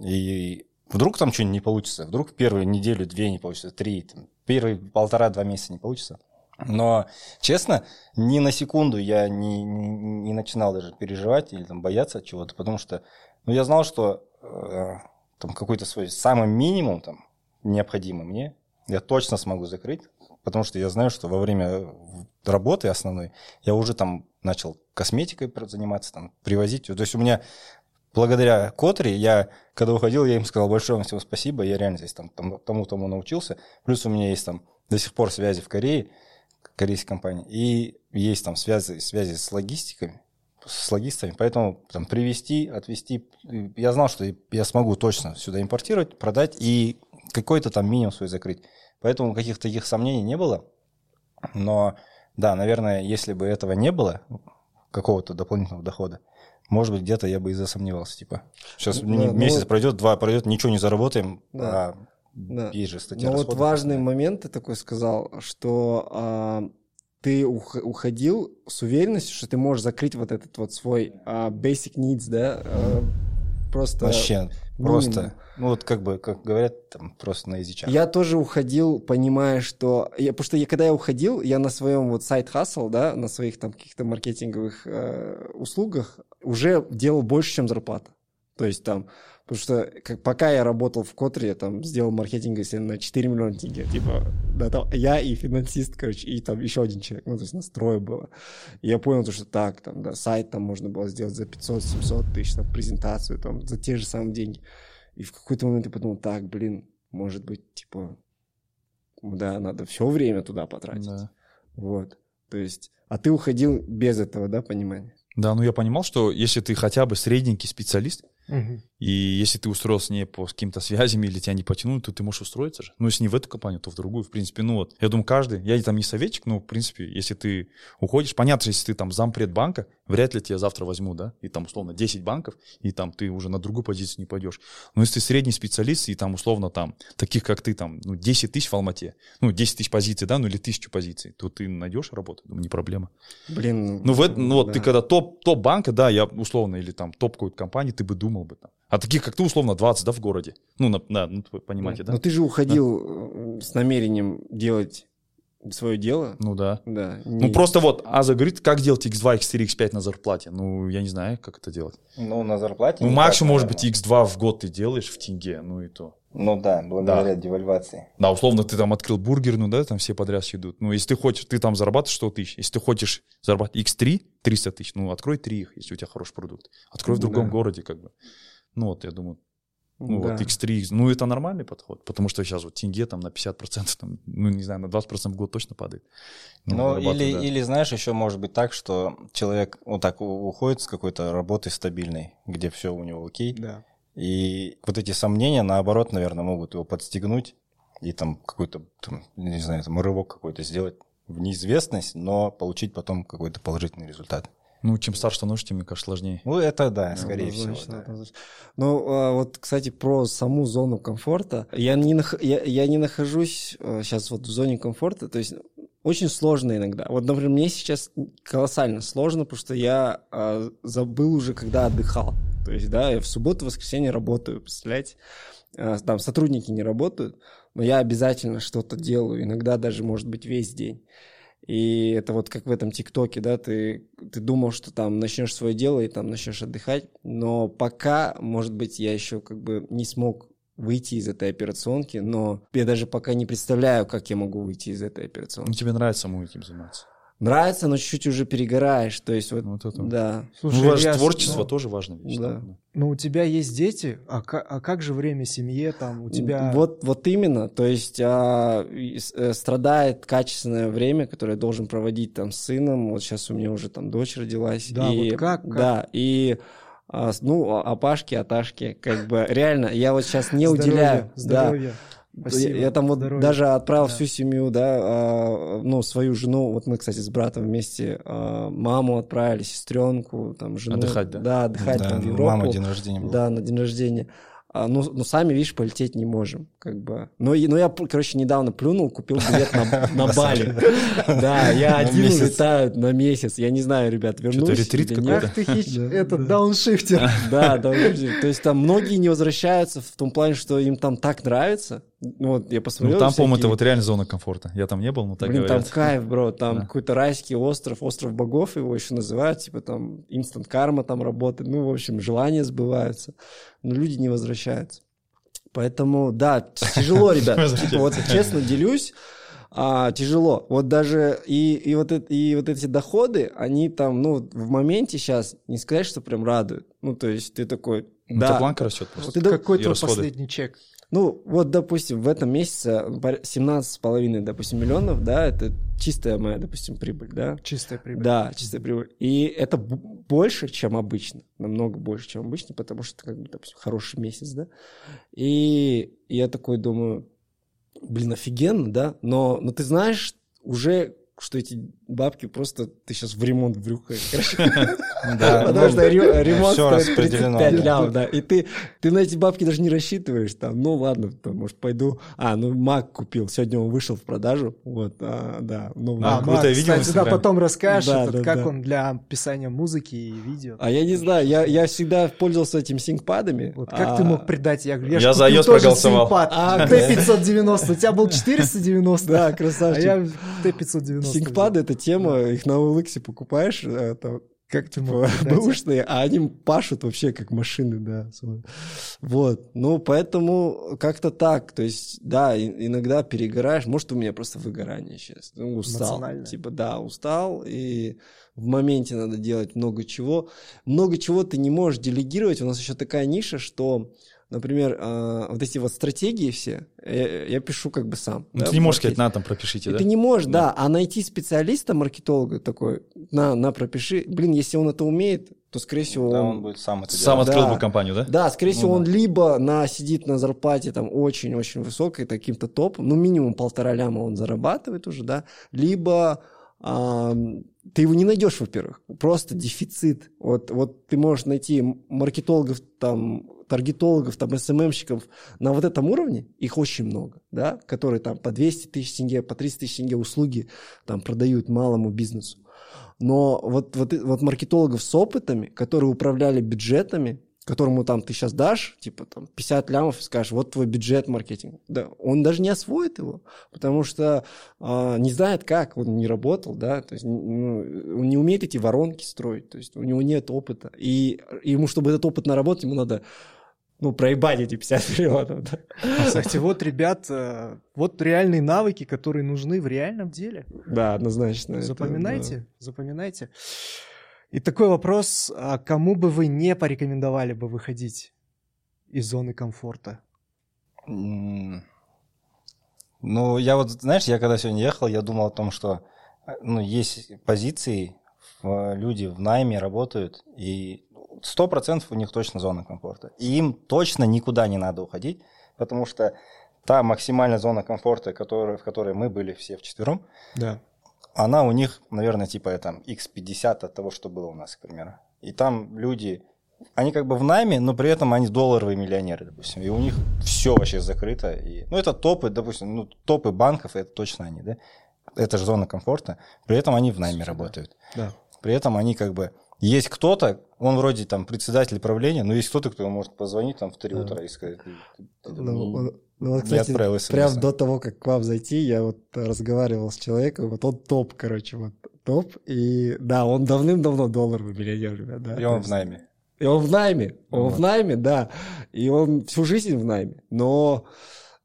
и вдруг там что-нибудь не получится, вдруг первую неделю, две не получится, три, там, первые полтора-два месяца не получится. Но, честно, ни на секунду я не, не, не начинал даже переживать или там, бояться чего-то, потому что ну, я знал, что э, там какой-то свой самый минимум там, необходимый мне, я точно смогу закрыть, потому что я знаю, что во время работы основной я уже там начал косметикой заниматься, там, привозить. То есть у меня благодаря Котре я, когда уходил, я им сказал большое вам всего спасибо, я реально здесь там тому-тому научился. Плюс у меня есть там до сих пор связи в Корее, корейской компании, и есть там связи, связи с логистиками, с логистами, поэтому там привезти, отвезти, я знал, что я смогу точно сюда импортировать, продать и какой-то там минимум свой закрыть. Поэтому каких-то таких сомнений не было. Но да, наверное, если бы этого не было, какого-то дополнительного дохода, может быть, где-то я бы и засомневался. Типа, сейчас Ну, да, месяц ну- пройдет, два пройдет, ничего не заработаем, Да. а Да. есть же статья Но вот расходов. важный момент ты такой сказал, что а, ты ух- уходил с уверенностью, что ты можешь закрыть вот этот вот свой а, basic needs, да, а, просто... Вообще, минимум. просто, ну вот как бы, как говорят, там просто на язычах. Я тоже уходил, понимая, что... Я, потому что я, когда я уходил, я на своем вот сайт хасл, да, на своих там каких-то маркетинговых э, услугах уже делал больше, чем зарплата. То есть там... Потому что как, пока я работал в Котре, я там сделал маркетинг, если на 4 миллиона тенге. Типа, да, там я и финансист, короче, и там еще один человек. Ну, то есть нас трое было. И я понял, то, что так, там, да, сайт там можно было сделать за 500-700 тысяч, там, презентацию, там, за те же самые деньги. И в какой-то момент я подумал, так, блин, может быть, типа, да, надо все время туда потратить. Да. Вот. То есть, а ты уходил без этого, да, понимания? Да, ну я понимал, что если ты хотя бы средненький специалист, И если ты устроился не по каким-то связям или тебя не потянули, то ты можешь устроиться же. Ну, если не в эту компанию, то в другую. В принципе, ну вот, я думаю, каждый, я там не советчик, но, в принципе, если ты уходишь, понятно, что если ты там зампред банка, вряд ли тебя завтра возьму, да, и там, условно, 10 банков, и там ты уже на другую позицию не пойдешь. Но если ты средний специалист, и там, условно, там, таких, как ты, там, ну, 10 тысяч в Алмате, ну, 10 тысяч позиций, да, ну, или тысячу позиций, то ты найдешь работу, думаю, не проблема. Блин. Ну, в это, ну вот да. ты когда топ, топ банка, да, я условно, или там топ какой-то компании, ты бы думал бы там. А таких, как ты, условно, 20, да, в городе. Ну, на, на- ну, понимаете, да? Но ты же уходил э, с намерением делать свое дело. Ну да. Да. Ну не- просто вот Аза говорит, как делать x2, x3, x5 на зарплате. Ну, я не знаю, как это делать. Ну, на зарплате. Ну, максимум, может быть, наверное. x2 в год ты делаешь в тенге, ну и то. Ну да, благодаря Да. девальвации. Да, условно, ты там открыл бургерную, да, там все подряд идут. Ну, если ты хочешь, ты там зарабатываешь 100 тысяч. Если ты хочешь зарабатывать x3, 300 тысяч, ну, открой 3 их, если у тебя хороший продукт. Открой в другом Да. городе, как бы. Ну, вот, я думаю, Ну, Да. вот X3, ну, это нормальный подход, потому что сейчас вот тенге там на 50%, там, ну, не знаю, на 20% в год точно падает. Ну, зарабатывает, или, да. или, знаешь, еще может быть так, что человек вот так уходит с какой-то работы стабильной, где все у него окей, Да. и вот эти сомнения, наоборот, наверное, могут его подстегнуть и там какой-то, там, не знаю, там рывок какой-то сделать в неизвестность, но получить потом какой-то положительный результат. Ну, чем старше становишься, тем, мне кажется, сложнее. Ну, это да, скорее всего. Однозначно, да. Ну, а, вот, кстати, про саму зону комфорта. Я не, нах- я, я не нахожусь сейчас вот в зоне комфорта, то есть очень сложно иногда. Вот, например, мне сейчас колоссально сложно, потому что я а, забыл уже, когда отдыхал. То есть, да, я в субботу, воскресенье работаю, представляете? А, Там сотрудники не работают, но я обязательно что-то делаю, иногда даже, может быть, весь день. И это вот как в этом ТикТоке, да, ты, ты думал, что там начнешь свое дело и там начнешь отдыхать, но пока, может быть, я еще как бы не смог выйти из этой операционки, но я даже пока не представляю, как я могу выйти из этой Ну, операционки. тебе нравится самому этим заниматься. Нравится, но чуть-чуть уже перегораешь, то есть вот, Вот это. да. ну, Слушай, ваше Ильяс, творчество ну, тоже важная вещь. Да. Ну, у тебя есть дети, а, ка- а как же время семье там? У тебя... Вот, вот именно, то есть а, э, страдает качественное время, которое я должен проводить там с сыном. Вот сейчас у меня уже там дочь родилась. Да, и, вот как- как? Да, и а, ну, а- апашки, аташки, как бы реально, я вот сейчас не Здоровья, уделяю. Да. Спасибо. Я, я там вот Здоровья. даже отправил Да. всю семью, да, а, ну, свою жену, вот мы, кстати, с братом вместе а, маму отправили, сестренку, там, жену. Отдыхать, да? Да, отдыхать Да, там в Европу. мама день рождения был. Да, на день рождения. А, ну, ну, сами, видишь, полететь не можем, как бы. Ну, и, ну я, короче, недавно плюнул, купил билет на, [laughs] на Бали. Да, я один улетаю на месяц. Я не знаю, ребят, вернусь ретрит или какой-то? Да. этот дауншифтер. Да, да, то есть там многие не возвращаются в том плане, что им там так нравится. Ну, вот я Ну, посмотрел. там, по-моему, всякие- это вот реально зона комфорта. Я там не был, но так Блин, говорят. там кайф, бро, там Да. какой-то райский остров, остров богов его еще называют, типа там инстант карма там работает, ну, в общем, желания сбываются, но люди не возвращаются. Поэтому, да, тяжело, [laughs] ребят. Типа, вот честно делюсь, а, тяжело. Вот даже и, и, вот это, и вот эти доходы, они там, ну, в моменте сейчас, не сказать, что прям радуют. Ну, то есть ты такой, Ну, да. это планка растет просто. Ты до- Какой твой расходы. последний чек? Ну, вот, допустим, в этом месяце пор- 17,5, допустим, миллионов, да, это чистая моя, допустим, прибыль, да. Чистая прибыль. Да, чистая прибыль. И это больше, чем обычно. Намного больше, чем обычно, потому что, как бы, допустим, хороший месяц, да. И я такой думаю, блин, офигенно, да. Но, но ты знаешь уже, что эти бабки просто ты сейчас в ремонт. [laughs] [laughs] Да, Потому ну, что ре- ремонт всё стоит распределено, 35 да. лям, да. И ты, ты на эти бабки даже не рассчитываешь. Там, ну ладно, может, пойду. А, ну Мак купил. Сегодня он вышел в продажу. Вот, а, да. Ну, А, А, круто, видел да, потом расскажешь, как он для писания музыки и видео. А я не знаю, я, я всегда пользовался этим синкпадами. Вот как а, ты мог предать? Я, за iOS тоже проголосовал. А, Т-590. У тебя был 490. [laughs] Да, А красавчик. я Т-590. Синкпады — это тема, их на OLX покупаешь, там, Как типа, бэушные, а они пашут вообще как машины, да. Вот, ну, поэтому как-то так, то есть, да, иногда перегораешь, может, у меня просто выгорание сейчас, ну, устал, типа, да, устал, и в моменте надо делать много чего. Много чего ты не можешь делегировать, у нас еще такая ниша, что... Например, а, вот эти вот стратегии все, я, я пишу как бы сам. Ну, да, ты не можешь сказать, на, там, пропишите, И да? Ты не можешь, Да. да. А найти специалиста, маркетолога такой, на, на, пропиши. Блин, если он это умеет, то, скорее всего, Да, он... он будет сам это Сам делать. открыл Да. бы компанию, да? Да, скорее Ну всего, да. он либо на, сидит на зарплате там очень-очень высокой, таким-то топом, ну, минимум полтора ляма он зарабатывает уже, да, либо ты его не найдешь, во-первых, просто дефицит. Вот, вот ты можешь найти маркетологов, там, таргетологов, там, СММщиков на вот этом уровне, их очень много, да, которые там по 200 тысяч тенге, по 300 тысяч тенге услуги там продают малому бизнесу. Но вот, вот, вот маркетологов с опытами, которые управляли бюджетами, которому там ты сейчас дашь, типа там 50 лямов и скажешь, вот твой бюджет маркетинг. Да, он даже не освоит его, потому что а, не знает как, он не работал, да, то есть ну, он не умеет эти воронки строить, то есть у него нет опыта. И ему, чтобы этот опыт наработать, ему надо ну, проебать эти 50 [laughs] миллионов, да. Кстати, вот, ребят, э, вот реальные навыки, которые нужны в реальном деле. Да, однозначно. это, Запоминайте, запоминайте. И такой вопрос, а кому бы вы не порекомендовали бы выходить из зоны комфорта? Ну, я вот, знаешь, я когда сегодня ехал, я думал о том, что э, ну, есть позиции, люди в найме работают, и сто процентов у них точно зона комфорта. И им точно никуда не надо уходить, потому что та максимальная зона комфорта, которая, в которой мы были все вчетвером, Да. Она у них, наверное, типа там x50 от того, что было у нас, к примеру. И там люди, они как бы в найме, но при этом они долларовые миллионеры, допустим. И у них все вообще закрыто. И, ну, это топы, допустим, ну, топы банков, это точно они, да? Это же зона комфорта. При этом они в найме работают. Да. При этом они как бы... Есть кто-то, он вроде там председатель правления, но есть кто-то, кто может позвонить там в 3 Да. утра и сказать... «Ты- Ну, вот- ну, вот, кстати, отправил прям до того, как к вам зайти, я вот разговаривал с человеком, вот он топ, короче, вот топ, и да, он давным-давно долларовый миллионер, ребят, да. И он в найме. И он в найме, он Вот. в найме, да, и он всю жизнь в найме, но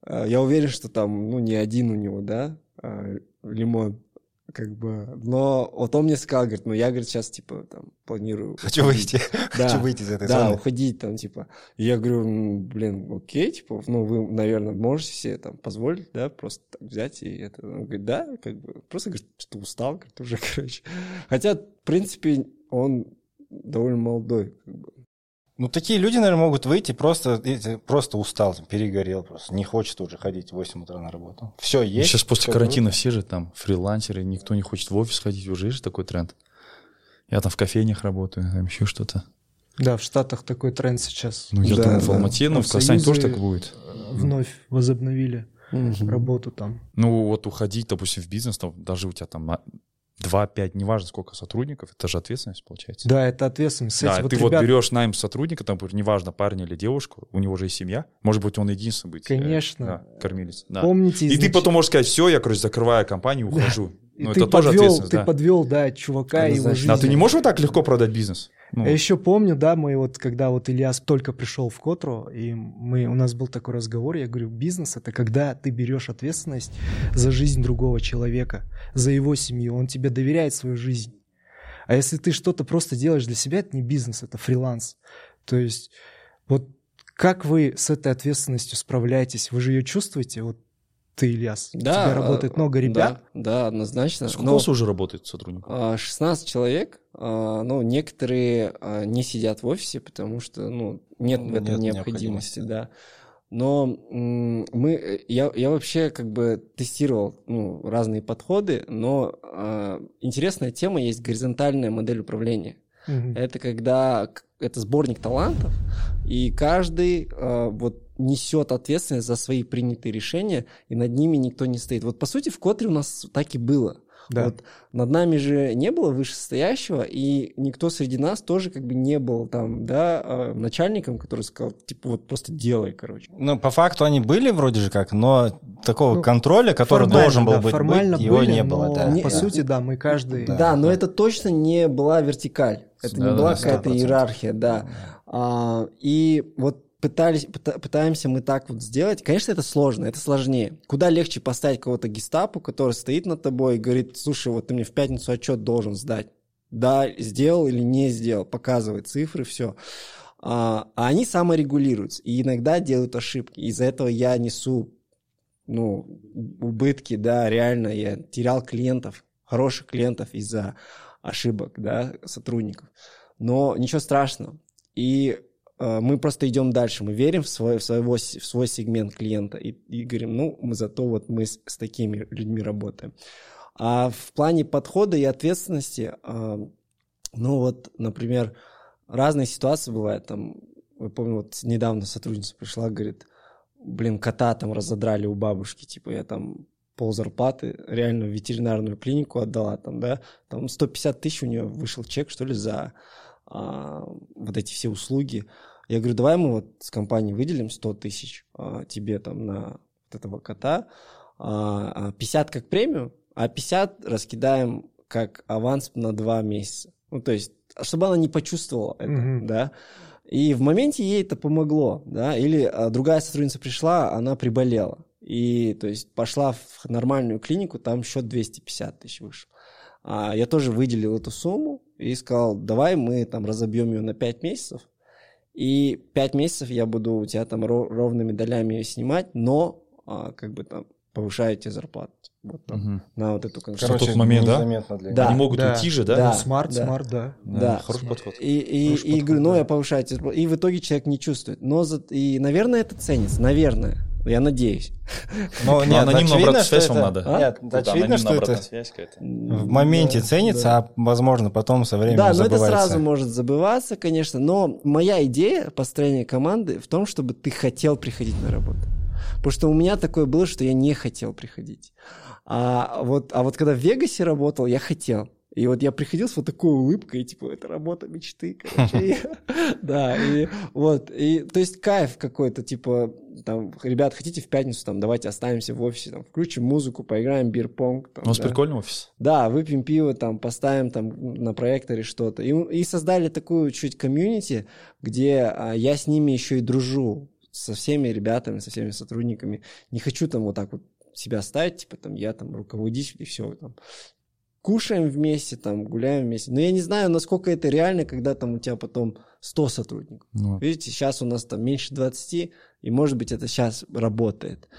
э, я уверен, что там, ну, не один у него, да, э, лимон, как бы, но вот он мне сказал, говорит, ну, я, говорит, сейчас, типа, там, планирую... [laughs] Хочу уходить». выйти. Да. [laughs] Хочу выйти из этой Да, зоны. уходить там, типа. И я говорю, «М, блин, окей, типа, ну, вы, наверное, можете себе там позволить, да, просто так взять и это. Он говорит, да, как бы, просто, говорит, что устал, говорит, уже, [laughs] короче. Хотя, в принципе, он довольно молодой, как бы. Ну, такие люди, наверное, могут выйти просто, просто устал, там, перегорел просто, не хочет уже ходить в 8 утра на работу. Все есть. Сейчас после карантина круто. все же там фрилансеры, никто не хочет в офис ходить, уже есть же такой тренд. Я там в кофейнях работаю, там еще что-то. Да, в Штатах такой тренд сейчас. Ну, я Да, думаю, в да. Алмате, ну, в Казани тоже так будет. Вновь возобновили работу там. Ну, вот уходить, допустим, в бизнес, там, даже у тебя там 2-5, неважно сколько сотрудников, это же ответственность, получается. Да, это ответственность. Да, Кстати, ты вот вот ребят, берешь найм сотрудника, там, неважно, парня или девушку, у него же есть семья, может быть, он единственный быть. э, Конечно. да, кормилец. Да. помните... И ты изнач- потом можешь сказать, все, я, короче, закрываю компанию, ухожу. И Ну, ты это тоже подвел, ответственность, ты да. подвел, да, чувака и его жизнь. А ты не можешь вот так легко продать бизнес? Ну, Я еще помню, да, мы вот, когда вот Ильяс только пришел в Котру, и мы, у нас был такой разговор, я говорю, бизнес — это когда ты берешь ответственность за жизнь другого человека, за его семью, он тебе доверяет свою жизнь. А если ты что-то просто делаешь для себя, это не бизнес, это фриланс. То есть вот как вы с этой ответственностью справляетесь? Вы же ее чувствуете? Вот ты, Ильяс, у Да, тебя работает э, много ребят. Да, да, однозначно. сколько Но, у вас уже работает сотрудников? а, 16 человек, а, ну, некоторые а, не сидят в офисе, потому что, ну, нет в этом Нет необходимости, необходимости. да. Но мы, э, я, я вообще как бы тестировал ну, разные подходы, но а, интересная тема есть горизонтальная модель управления. Мгм. Это когда это сборник талантов, и каждый э, вот несет ответственность за свои принятые решения, и над ними никто не стоит. Вот по сути в Котре у нас так и было. Да. Вот над нами же не было вышестоящего, и никто среди нас тоже как бы не был там, да, э, начальником, который сказал, типа, вот просто делай, короче. Ну, по факту они были вроде же как, но такого Ну, контроля, который должен был да, быть, формально быть, его были, не но было. Да. по Не- сути, да, мы каждый... Да. Да, но да. это точно не была вертикаль. Это не Да, была да, какая-то 100%. иерархия, да. А, и вот пытались, пыта- пытаемся мы так вот сделать. Конечно, это сложно, это сложнее. Куда легче поставить кого-то гестапо, который стоит над тобой и говорит, слушай, вот ты мне в пятницу отчет должен сдать. Да, сделал или не сделал, показывает цифры, все. А, а они саморегулируются и иногда делают ошибки. Из-за этого я несу ну, убытки, да, реально я терял клиентов, хороших клиентов из-за ошибок, да, сотрудников. Но ничего страшного. И мы просто идем дальше. Мы верим в свой, в своего, в свой сегмент клиента и, и говорим, ну, мы зато вот мы с, с такими людьми работаем. А в плане подхода и ответственности, э, ну вот, например, разные ситуации бывают. Там, я помню, вот недавно сотрудница пришла, говорит, блин, кота там разодрали у бабушки, типа я там пол зарплаты реально в ветеринарную клинику отдала, там, да, там 150 тысяч у нее вышел чек, что ли, за а, вот эти все услуги. Я говорю, давай мы вот с компанией выделим 100 тысяч а, тебе там на вот этого кота, а, а 50 как премию, а 50 раскидаем как аванс на два месяца. Ну, то есть, чтобы она не почувствовала это, Мгм. да. И в моменте ей это помогло, да. Или а, другая сотрудница пришла, она приболела. И, то есть, пошла в нормальную клинику, там счет 250 тысяч вышел. А я тоже выделил эту сумму и сказал, давай мы там разобьем ее на 5 месяцев, и 5 месяцев я буду у тебя там ро- ровными долями снимать, но а, как бы там повышаю тебе зарплату. Вот там, Мгм. на вот эту конкретную. тот момент, да? для Да. Они могут да, уйти же, да? да. Ну, smart, да. smart, да. Да. Хороший подход. И, и, Хороший и подход, говорю, ну, да. я повышаю тебе зарплату. И в итоге человек не чувствует. Но за... И, наверное, это ценится. Наверное. Я надеюсь. Но Но нет, анонимную очевидно, обратную связь вам это- надо. А? Нет, Какую-то очевидно, что это связь в моменте Да, ценится, да. а возможно потом со временем Да, но это забывается. сразу может забываться, конечно. Но моя идея построения команды в том, чтобы ты хотел приходить на работу. Потому что у меня такое было, что я не хотел приходить. А вот, а вот когда в Вегасе работал, я хотел. И вот я приходил с вот такой улыбкой, типа, это работа мечты, короче. [laughs] Да, и вот, и, то есть кайф какой-то, типа, там, ребят, хотите в пятницу, там, давайте останемся в офисе, там, включим музыку, поиграем бирпонг. У да. прикольный офис. Да, выпьем пиво, там, поставим там на проекторе что-то. И, и создали такую чуть комьюнити, где а, я с ними еще и дружу, со всеми ребятами, со всеми сотрудниками. Не хочу там вот так вот себя ставить, типа там я там руководитель и все. Там. Кушаем вместе, там, гуляем вместе. Но я не знаю, насколько это реально, когда там у тебя потом 100 сотрудников. Ну, Видите, сейчас у нас там меньше 20, и может быть это сейчас работает.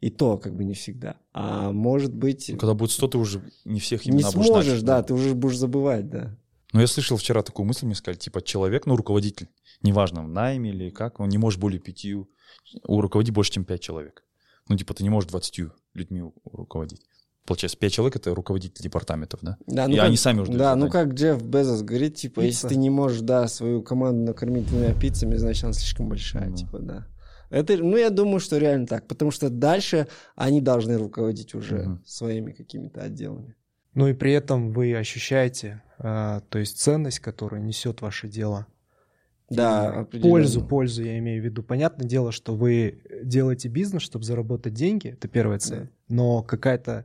И то как бы не всегда. А может быть... ну, Когда будет 100, ты уже не всех Не имена будешь сможешь, знать. да, ты уже будешь забывать, да. Но я слышал вчера такую мысль, мне сказали, типа человек, ну, руководитель, неважно, в найме или как, он не может более пяти, у руководить больше, чем пять человек. Ну, типа, ты не можешь 20 людьми руководить. Получается, пять человек — это руководитель департаментов, да? Да, И как- они сами уже Да, ну как Джефф Безос говорит, типа, Пицца. если ты не можешь, да, свою команду накормить двумя пиццами, значит, она слишком большая, Ну. типа, да. Это, ну, я думаю, что реально так, потому что дальше они должны руководить уже Мгм. своими какими-то отделами. Ну и при этом вы ощущаете, а, то есть ценность, которую несет ваше дело. Да. Пользу, пользу я имею в виду. Понятное дело, что вы делаете бизнес, чтобы заработать деньги, это первая цель. Но какая-то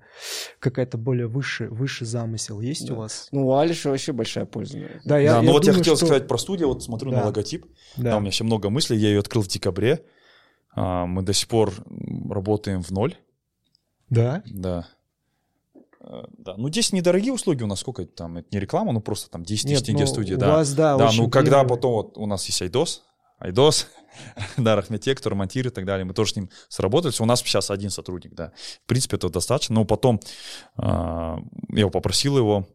какая-то более высший, высший замысел есть Да. у вас? Ну, у Алиша вообще большая польза. наверное. Да, я, да, я ну вот я думаю, хотел что- сказать про студию, вот смотрю Да. на логотип, Да. там у меня еще много мыслей, я ее открыл в декабре, А, мы до сих пор работаем в ноль, Да? да. Э, Да, ну здесь недорогие услуги у нас, сколько это там, это не реклама, ну просто там 10 тысяч тенге ну, студия, у да. вас, да, Да, ну когда первый- потом вот у нас есть Айдос, Айдос, [laughs] да, Рахмете, кто ремонтирует и так далее, мы тоже с ним сработались. У нас сейчас один сотрудник, да. В принципе, это достаточно. Но потом а, я попросил его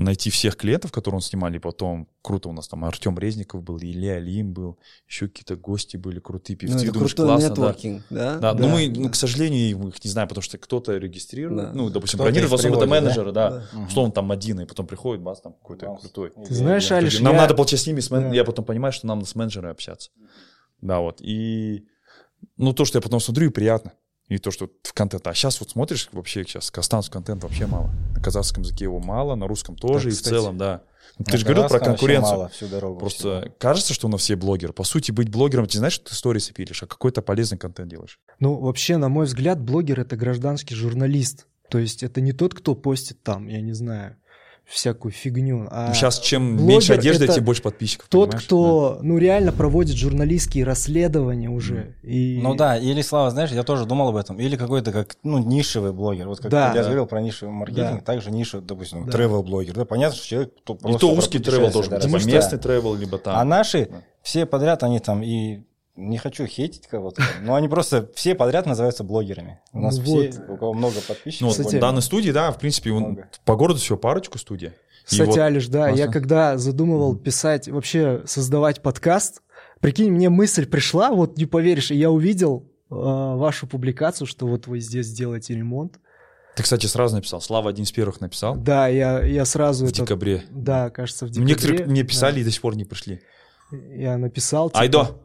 найти всех клиентов, которые он снимали. Потом круто у нас там Артем Резников был, Илья Алим был, еще какие-то гости были крутые Ну, певцы. это Думаешь, классно, да. нетворкинг, да? Да, Да, но мы, да. ну, к сожалению, их не знаем, потому что кто-то регистрирует, Да. ну, допустим, бронирует, в их основном это да? менеджеры, да, Да. Что он там один, и потом приходит, бас, там какой-то Класс. крутой. Ты знаешь, Я- Алиш, Нам я- надо, получается, с ними, с мен- Да. я потом понимаю, что нам с менеджером общаться. Да, вот. И, ну, то, что я потом смотрю, и приятно. И то, что в контент. А сейчас вот смотришь, вообще сейчас казахстанский контент вообще мало. На казахском языке его мало, на русском тоже, Да, и в кстати. целом, да. Ты На же говорил про конкуренцию. мало всю дорогу. Просто всего. кажется, что у нас все блогеры. По сути, быть блогером, ты знаешь, что ты сторисы пилишь, а какой-то полезный контент делаешь. Ну, вообще, на мой взгляд, блогер — это гражданский журналист. То есть это не тот, кто постит там, я не знаю, всякую фигню. А сейчас чем блогер меньше одежды, тем больше подписчиков. тот, понимаешь? кто, ну, реально проводит журналистские расследования уже. И... Ну да, или Слава, знаешь, я тоже думал об этом. Или какой-то как, ну, нишевый блогер. Вот как Да. я Да. говорил про нишевый маркетинг, Да. также нишевый, допустим, Да. тревел-блогер. Да, понятно, что человек кто Не просто то про узкий тревел должен да, быть, что- местный тревел, либо там. А наши Да. все подряд, они там и не хочу хейтить кого-то, но они просто все подряд называются блогерами. У нас Ну все, вот. у кого много Ну, подписчиков. вот Кстати- в данной студии, да, в принципе, он- по городу всего парочку студий. Кстати, вот- Алиш, да, я классно. когда задумывал писать, вообще создавать подкаст, прикинь, мне мысль пришла, вот не поверишь, и я увидел э, вашу публикацию, что вот вы здесь делаете ремонт. Ты, кстати, сразу написал. Слава один из первых написал Да, я, я сразу в это... декабре. Да, кажется, в Ну, декабре. Некоторые мне да. писали и до сих пор не пришли. Я написал. типа, Айдо!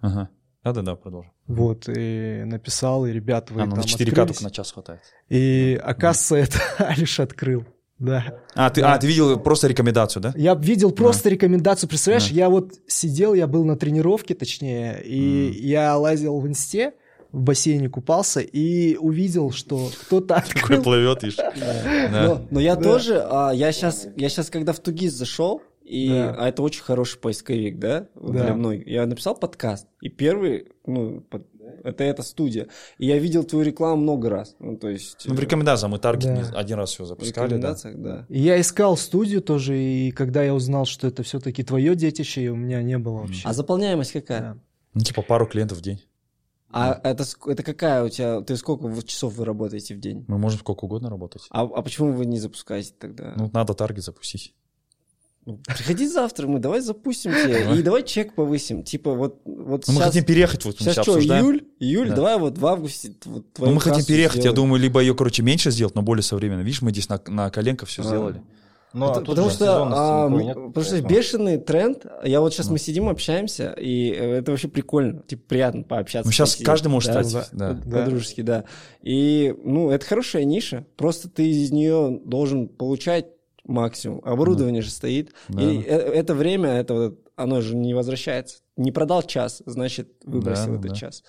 Ага. Да-да-да, продолжим. Вот, и написал, и ребят, вы А, ну там на 4К открылись. только на час хватает. И оказывается, это [laughs] Алиш открыл. Да. А, ты, а, ты видел просто рекомендацию, да? Я видел просто рекомендацию. Представляешь, Да. я вот сидел, я был на тренировке, точнее, и Мгм. я лазил в инсте, в бассейне купался и увидел, что кто-то [laughs] Такой открыл. плывет, ишь. [laughs] Но, Да. я Да. тоже, а, я сейчас, я сейчас, когда в Тугис зашел, и Да. а это очень хороший поисковик, да, Да. для мной. Я написал подкаст, и первый, ну, под- это эта студия. И я видел твою рекламу много раз. Ну, то есть... Ну, в рекомендациях мы таргет Да. не- один раз все в запускали, да. рекомендациях, да. И я искал студию тоже, и когда я узнал, что это все-таки твое детище, и у меня не было вообще. А заполняемость какая? Да. Ну, типа пару клиентов в день. А это, ск- это какая у тебя, ты сколько в- часов вы работаете в день? Мы можем сколько угодно работать. А, а почему вы не запускаете тогда? Ну, надо таргет запустить. Ну, приходи завтра, мы давай запустим тебе, Давай. и давай чек повысим. Типа вот, вот Ну, мы сейчас, хотим переехать, вот сейчас сейчас что, июль? Июль, Да. давай вот в августе вот Ну, твою мы хотим переехать, я сделаем. думаю, либо ее, короче, меньше сделать, но более современно. Видишь, мы здесь на, на коленках все А. сделали. Ну, а потому же что, а, нет, потому что бешеный тренд. Я вот сейчас Ну. мы сидим, общаемся, и э, это вообще прикольно, типа приятно пообщаться. Ну, сейчас каждый может Да, стать. Да. по- По-дружески, да. И, ну, это хорошая ниша. Просто ты из нее должен получать максимум. Оборудование же стоит. Да. И э- это время, это вот, оно же не возвращается. Не продал час, значит, выбросил Да, этот да. час.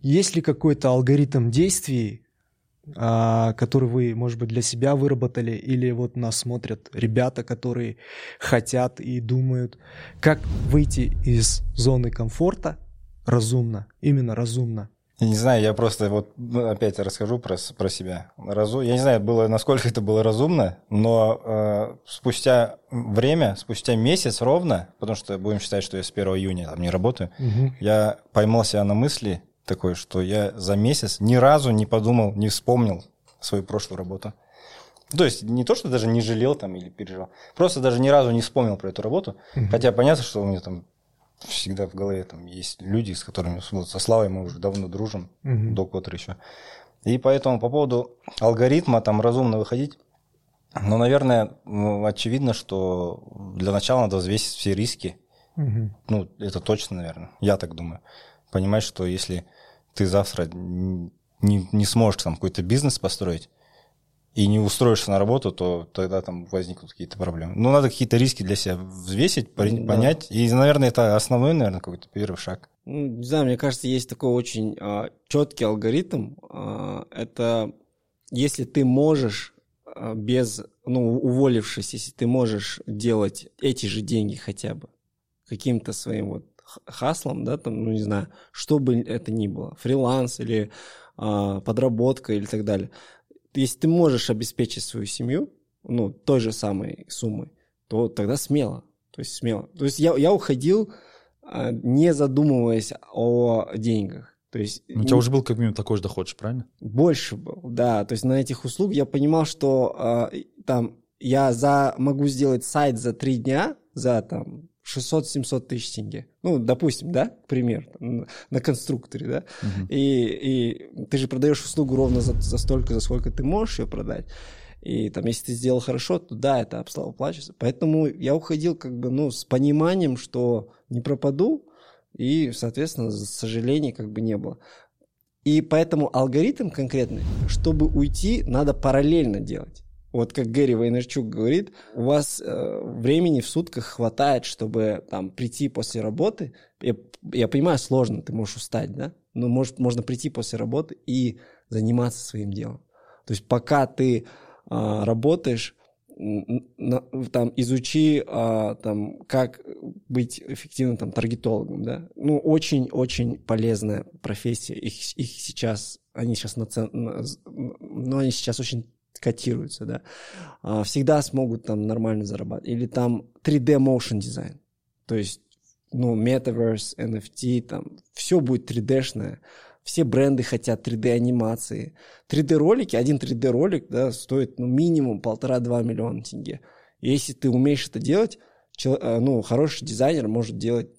Есть ли какой-то алгоритм действий, а, который вы, может быть, для себя выработали, или вот нас смотрят ребята, которые хотят и думают, как выйти из зоны комфорта разумно, именно разумно? Я не знаю, я просто вот ну, опять расскажу про, про себя. Разу... Я не знаю, было, насколько это было разумно, но э, спустя время, спустя месяц ровно, потому что будем считать, что я с 1 июня там не работаю, я поймал себя на мысли такой, что я за месяц ни разу не подумал, не вспомнил свою прошлую работу. То есть не то, что даже не жалел там или переживал, просто даже ни разу не вспомнил про эту работу. Хотя понятно, что у меня там всегда в голове там есть люди, с которыми вот со Славой мы уже давно дружим, Мгм. до Котра еще. И поэтому по поводу алгоритма там разумно выходить, ну, наверное, ну, очевидно, что для начала надо взвесить все риски. Мгм. Ну, это точно, наверное. Я так думаю. Понимать, что если ты завтра не, не сможешь там какой-то бизнес построить, и не устроишься на работу, то тогда там возникнут какие-то проблемы. Ну, надо какие-то риски для себя взвесить, пон- Да. понять. И, наверное, это основной, наверное, какой-то первый шаг. Ну, не знаю, мне кажется, есть такой очень а, четкий алгоритм. А, это если ты можешь а, без, ну, уволившись, если ты можешь делать эти же деньги хотя бы каким-то своим вот хаслом, да, там, ну, не знаю, что бы это ни было, фриланс или а, подработка или так далее. Если ты можешь обеспечить свою семью, ну, той же самой суммой, то тогда смело. То есть смело. То есть я, я уходил, а, не задумываясь о деньгах. То есть Ну, у тебя уже был как минимум такой же доход, правильно? больше был, да. То есть на этих услуг я понимал, что и- там я за могу сделать сайт за три дня за там 600-700 тысяч тенге. Ну, допустим, да, пример, там, на- конструкторе, да. Мгм. И, и ты же продаешь услугу ровно за, за столько, за сколько ты можешь ее продать. И там, если ты сделал хорошо, то да, это оплачивается. Поэтому я уходил как бы, ну, с пониманием, что не пропаду, и, соответственно, сожалений как бы не было. И поэтому алгоритм конкретный, чтобы уйти, надо параллельно делать. Вот как Гэри Вайнерчук говорит, у вас э, времени в сутках хватает, чтобы там прийти после работы. Я, я понимаю, сложно, ты можешь устать, да? Но может, можно прийти после работы и заниматься своим делом. То есть пока ты а, работаешь, на- там, изучи, а, там, как быть эффективным там, таргетологом, да. Ну, очень-очень полезная профессия. Их, их сейчас, они сейчас на- ну, они сейчас очень котируются, да. А, Всегда смогут там нормально зарабатывать. Или там 3D motion дизайн. То есть, ну, Metaverse, NFT, там, все будет 3D-шное. Все бренды хотят 3D-анимации. 3D-ролики, один 3D-ролик, да, стоит, ну, минимум полтора-два миллиона тенге. И если ты умеешь это делать, чел- э, ну, хороший дизайнер может делать,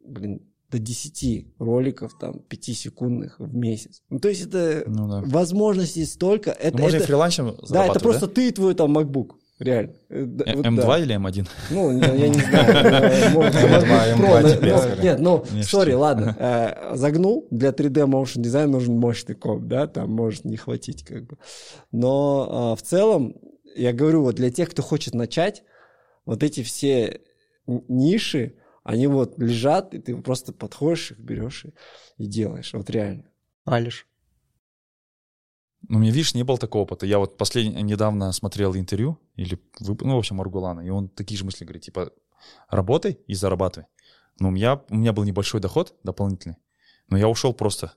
блин, до 10 роликов, там, 5-секундных в месяц. Ну, то есть это Ну да. возможностей столько. Это, Ну, можно и это- фрилансом да, это просто ты и твой там MacBook. Реально. Э, да, Э, вот М2 да. или М1? Ну, я, я не знаю. [laughs] э, может, М2, MacBook Pro, М2 ну, теперь, ну, скорее. Нет, ну, sorry, ладно. э, Загнул, для 3D motion дизайна нужен мощный комп, да, там может не хватить как бы. Но э, в целом, я говорю, вот для тех, кто хочет начать, вот эти все ниши, они вот лежат, и ты просто подходишь их, берешь и, и делаешь. Вот реально. Алиш. Ну, у меня, видишь, не было такого опыта. Я вот последний, недавно смотрел интервью, или, ну, в общем, Маргулана, и он такие же мысли говорит, типа, работай и зарабатывай. Но у меня, у меня был небольшой доход дополнительный, но я ушел просто.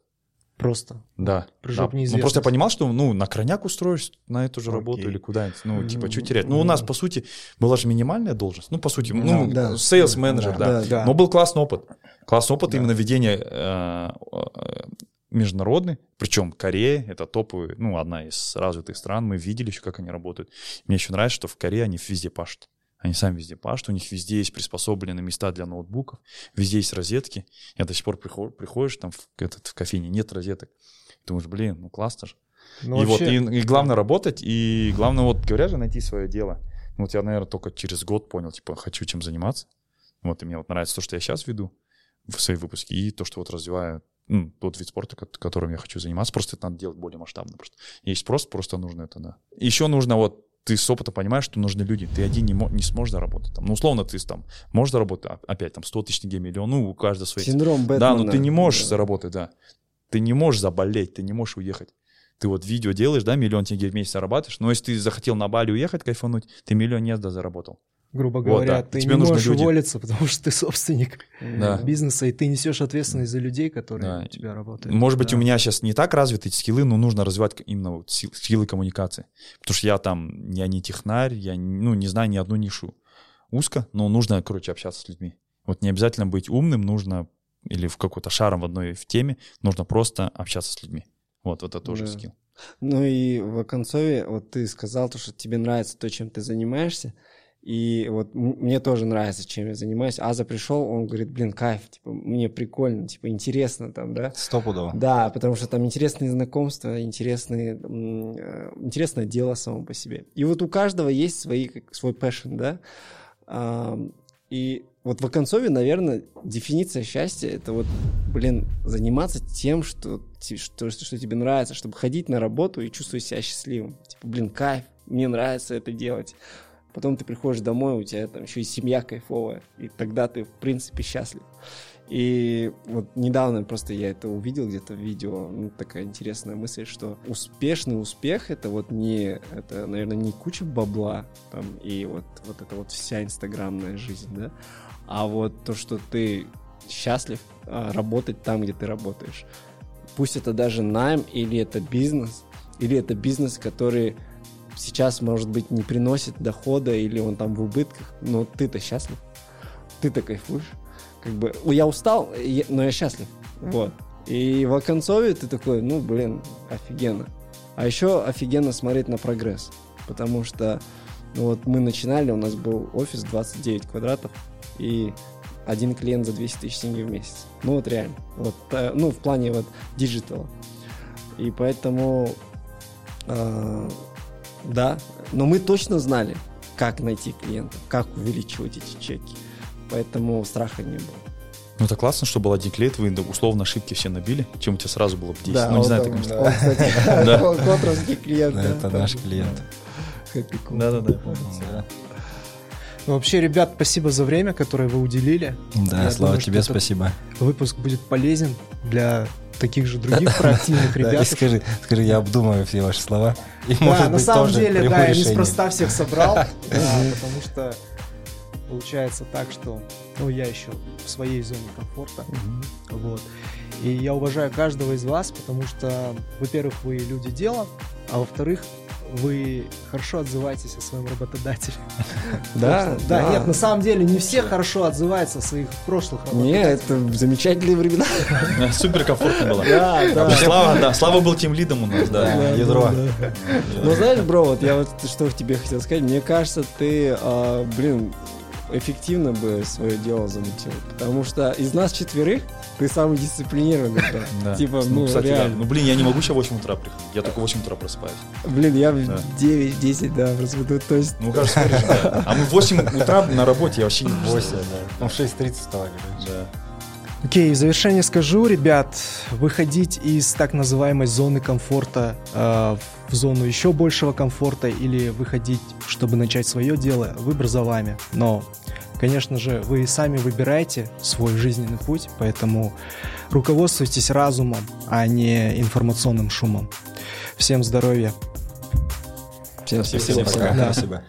Просто. Да. Прыжок да. Ну, просто я понимал, что, ну, на крайняк устроишь на эту же работу Окей. или куда-нибудь. Ну, типа, что терять? Ну, у нас, по сути, была же минимальная должность. Ну, по сути, ну, Да. sales менеджер, да. Да, да. Но был классный опыт. Классный опыт Да. именно ведения э, э, международный. Причем Корея — это топовый, ну, одна из развитых стран. Мы видели еще, как они работают. Мне еще нравится, что в Корее они везде пашут. Они сами везде пашут, у них везде есть приспособленные места для ноутбуков, везде есть розетки. Я до сих пор приход- приходишь там в, этот, в кофейне, нет розеток. Думаешь, блин, ну классно же. Ну, и вообще, вот, и, и главное работать, и главное, вот, говорят же, найти свое дело. Вот я, наверное, только через год понял, типа, хочу чем заниматься. Вот, и мне вот нравится то, что я сейчас веду в свои выпуски, и то, что вот развиваю ну, тот вид спорта, ко- которым я хочу заниматься. Просто это надо делать более масштабно. Просто. Есть спрос, просто нужно это, да. Еще нужно вот ты с опыта понимаешь, что нужны люди. Ты один не, не сможешь заработать. Там, ну, условно, ты там можешь заработать, а- опять, там, 100 тысяч тенге, миллион, ну, у каждого свои Синдром Бэтмена. да, но ты не можешь Да. заработать, да. Ты не можешь заболеть, ты не можешь уехать. Ты вот видео делаешь, да, миллион тенге в месяц зарабатываешь, но если ты захотел на Бали уехать, кайфануть, ты миллион не заработал. Грубо Вот, говоря, да. ты Тебе не нужны можешь люди. уволиться, [laughs] потому что ты собственник Да. бизнеса, и ты несешь ответственность за людей, которые Да. у тебя работают. Может быть, Да. у меня сейчас не так развиты эти скиллы, но нужно развивать именно вот скиллы коммуникации. Потому что я там, я не технарь, я ну, не знаю ни одну нишу узко, но нужно, короче, общаться с людьми. Вот не обязательно быть умным, нужно или в какой-то шаром в одной в теме, нужно просто общаться с людьми. Вот, вот это тоже Да. скилл. Ну и в оконцове, вот ты сказал, то, что тебе нравится то, чем ты занимаешься, и вот мне тоже нравится, чем я занимаюсь. Аза пришел, он говорит, блин, кайф, типа, мне прикольно, типа, интересно там, да? Стопудово. Да, потому что там интересные знакомства, интересные, э, интересное дело само по себе. И вот у каждого есть свои, свой passion, да? И вот в Оконцове, наверное, дефиниция счастья — это вот, блин, заниматься тем, что что, что тебе нравится, чтобы ходить на работу и чувствовать себя счастливым. Типа, блин, кайф, мне нравится это делать. Потом ты приходишь домой, у тебя там еще и семья кайфовая, и тогда ты, в принципе, счастлив. И вот недавно просто я это увидел где-то в видео, ну, такая интересная мысль, что успешный успех это вот не, это, наверное, не куча бабла там и вот, вот это вот вся инстаграмная жизнь, да, а вот то, что ты счастлив а, работать там, где ты работаешь. Пусть это даже найм или это бизнес, или это бизнес, который сейчас, может быть, не приносит дохода или он там в убытках, но ты-то счастлив, ты-то кайфуешь. Как бы, я устал, но я счастлив. Вот. И в Оконцове ты такой, ну, блин, офигенно. А еще офигенно смотреть на прогресс. Потому что ну, вот мы начинали, у нас был офис 29 квадратов, и один клиент за 200 тысяч тенге в месяц. Ну вот реально. Вот, э, ну, в плане вот диджитала. И поэтому э, да, но мы точно знали, как найти клиентов, как увеличивать эти чеки. Поэтому страха не было. Ну, это классно, что был один клиент, вы условно ошибки все набили, чем у тебя сразу было бы 10. Да, ну, не знаю, там, ты, конечно. Котровский [laughs] клиент. Это наш клиент. Да-да-да. Да. Ну, вообще, ребят, спасибо за время, которое вы уделили. Да, Я Слава, думаю, тебе спасибо. Выпуск будет полезен для таких же других проактивных ребят. скажи, скажи, я обдумаю все ваши слова. И, Да, на самом деле, да, я неспроста всех собрал, [laughs] потому что получается так, что ну, я еще в своей зоне комфорта, вот. И я уважаю каждого из вас, потому что, во-первых, вы люди дела, а во-вторых, вы хорошо отзываетесь о своем работодателе. [laughs] Да, Да, нет, на самом деле не все хорошо отзываются о своих прошлых Не, работодателях. это замечательные времена. Супер комфортно было. Да, да. Слава, да, Слава был тем лидом у нас, да. Да, ядро. Ну, знаешь, бро, вот я вот что тебе хотел сказать. Мне кажется, ты, а, блин, эффективно бы свое дело замутил. Потому что из нас четверых ты самый дисциплинированный. Да. Типа, Ну, ну, кстати, да. реально. Ну, блин, я не могу сейчас в 8 утра приходить. Я только в 8 утра просыпаюсь. Блин, я в Да. 9-10, да, ну, то есть... Ну, кажется. А мы в 8 утра на работе, я вообще не 8, да. Ну, в 6.30 вставали. Да. Окей, в завершение скажу, ребят, выходить из так называемой зоны комфорта э, в зону еще большего комфорта или выходить, чтобы начать свое дело, выбор за вами. Но, конечно же, вы сами выбираете свой жизненный путь, поэтому руководствуйтесь разумом, а не информационным шумом. Всем здоровья. Всем Всем спасибо. пока. Да. Спасибо.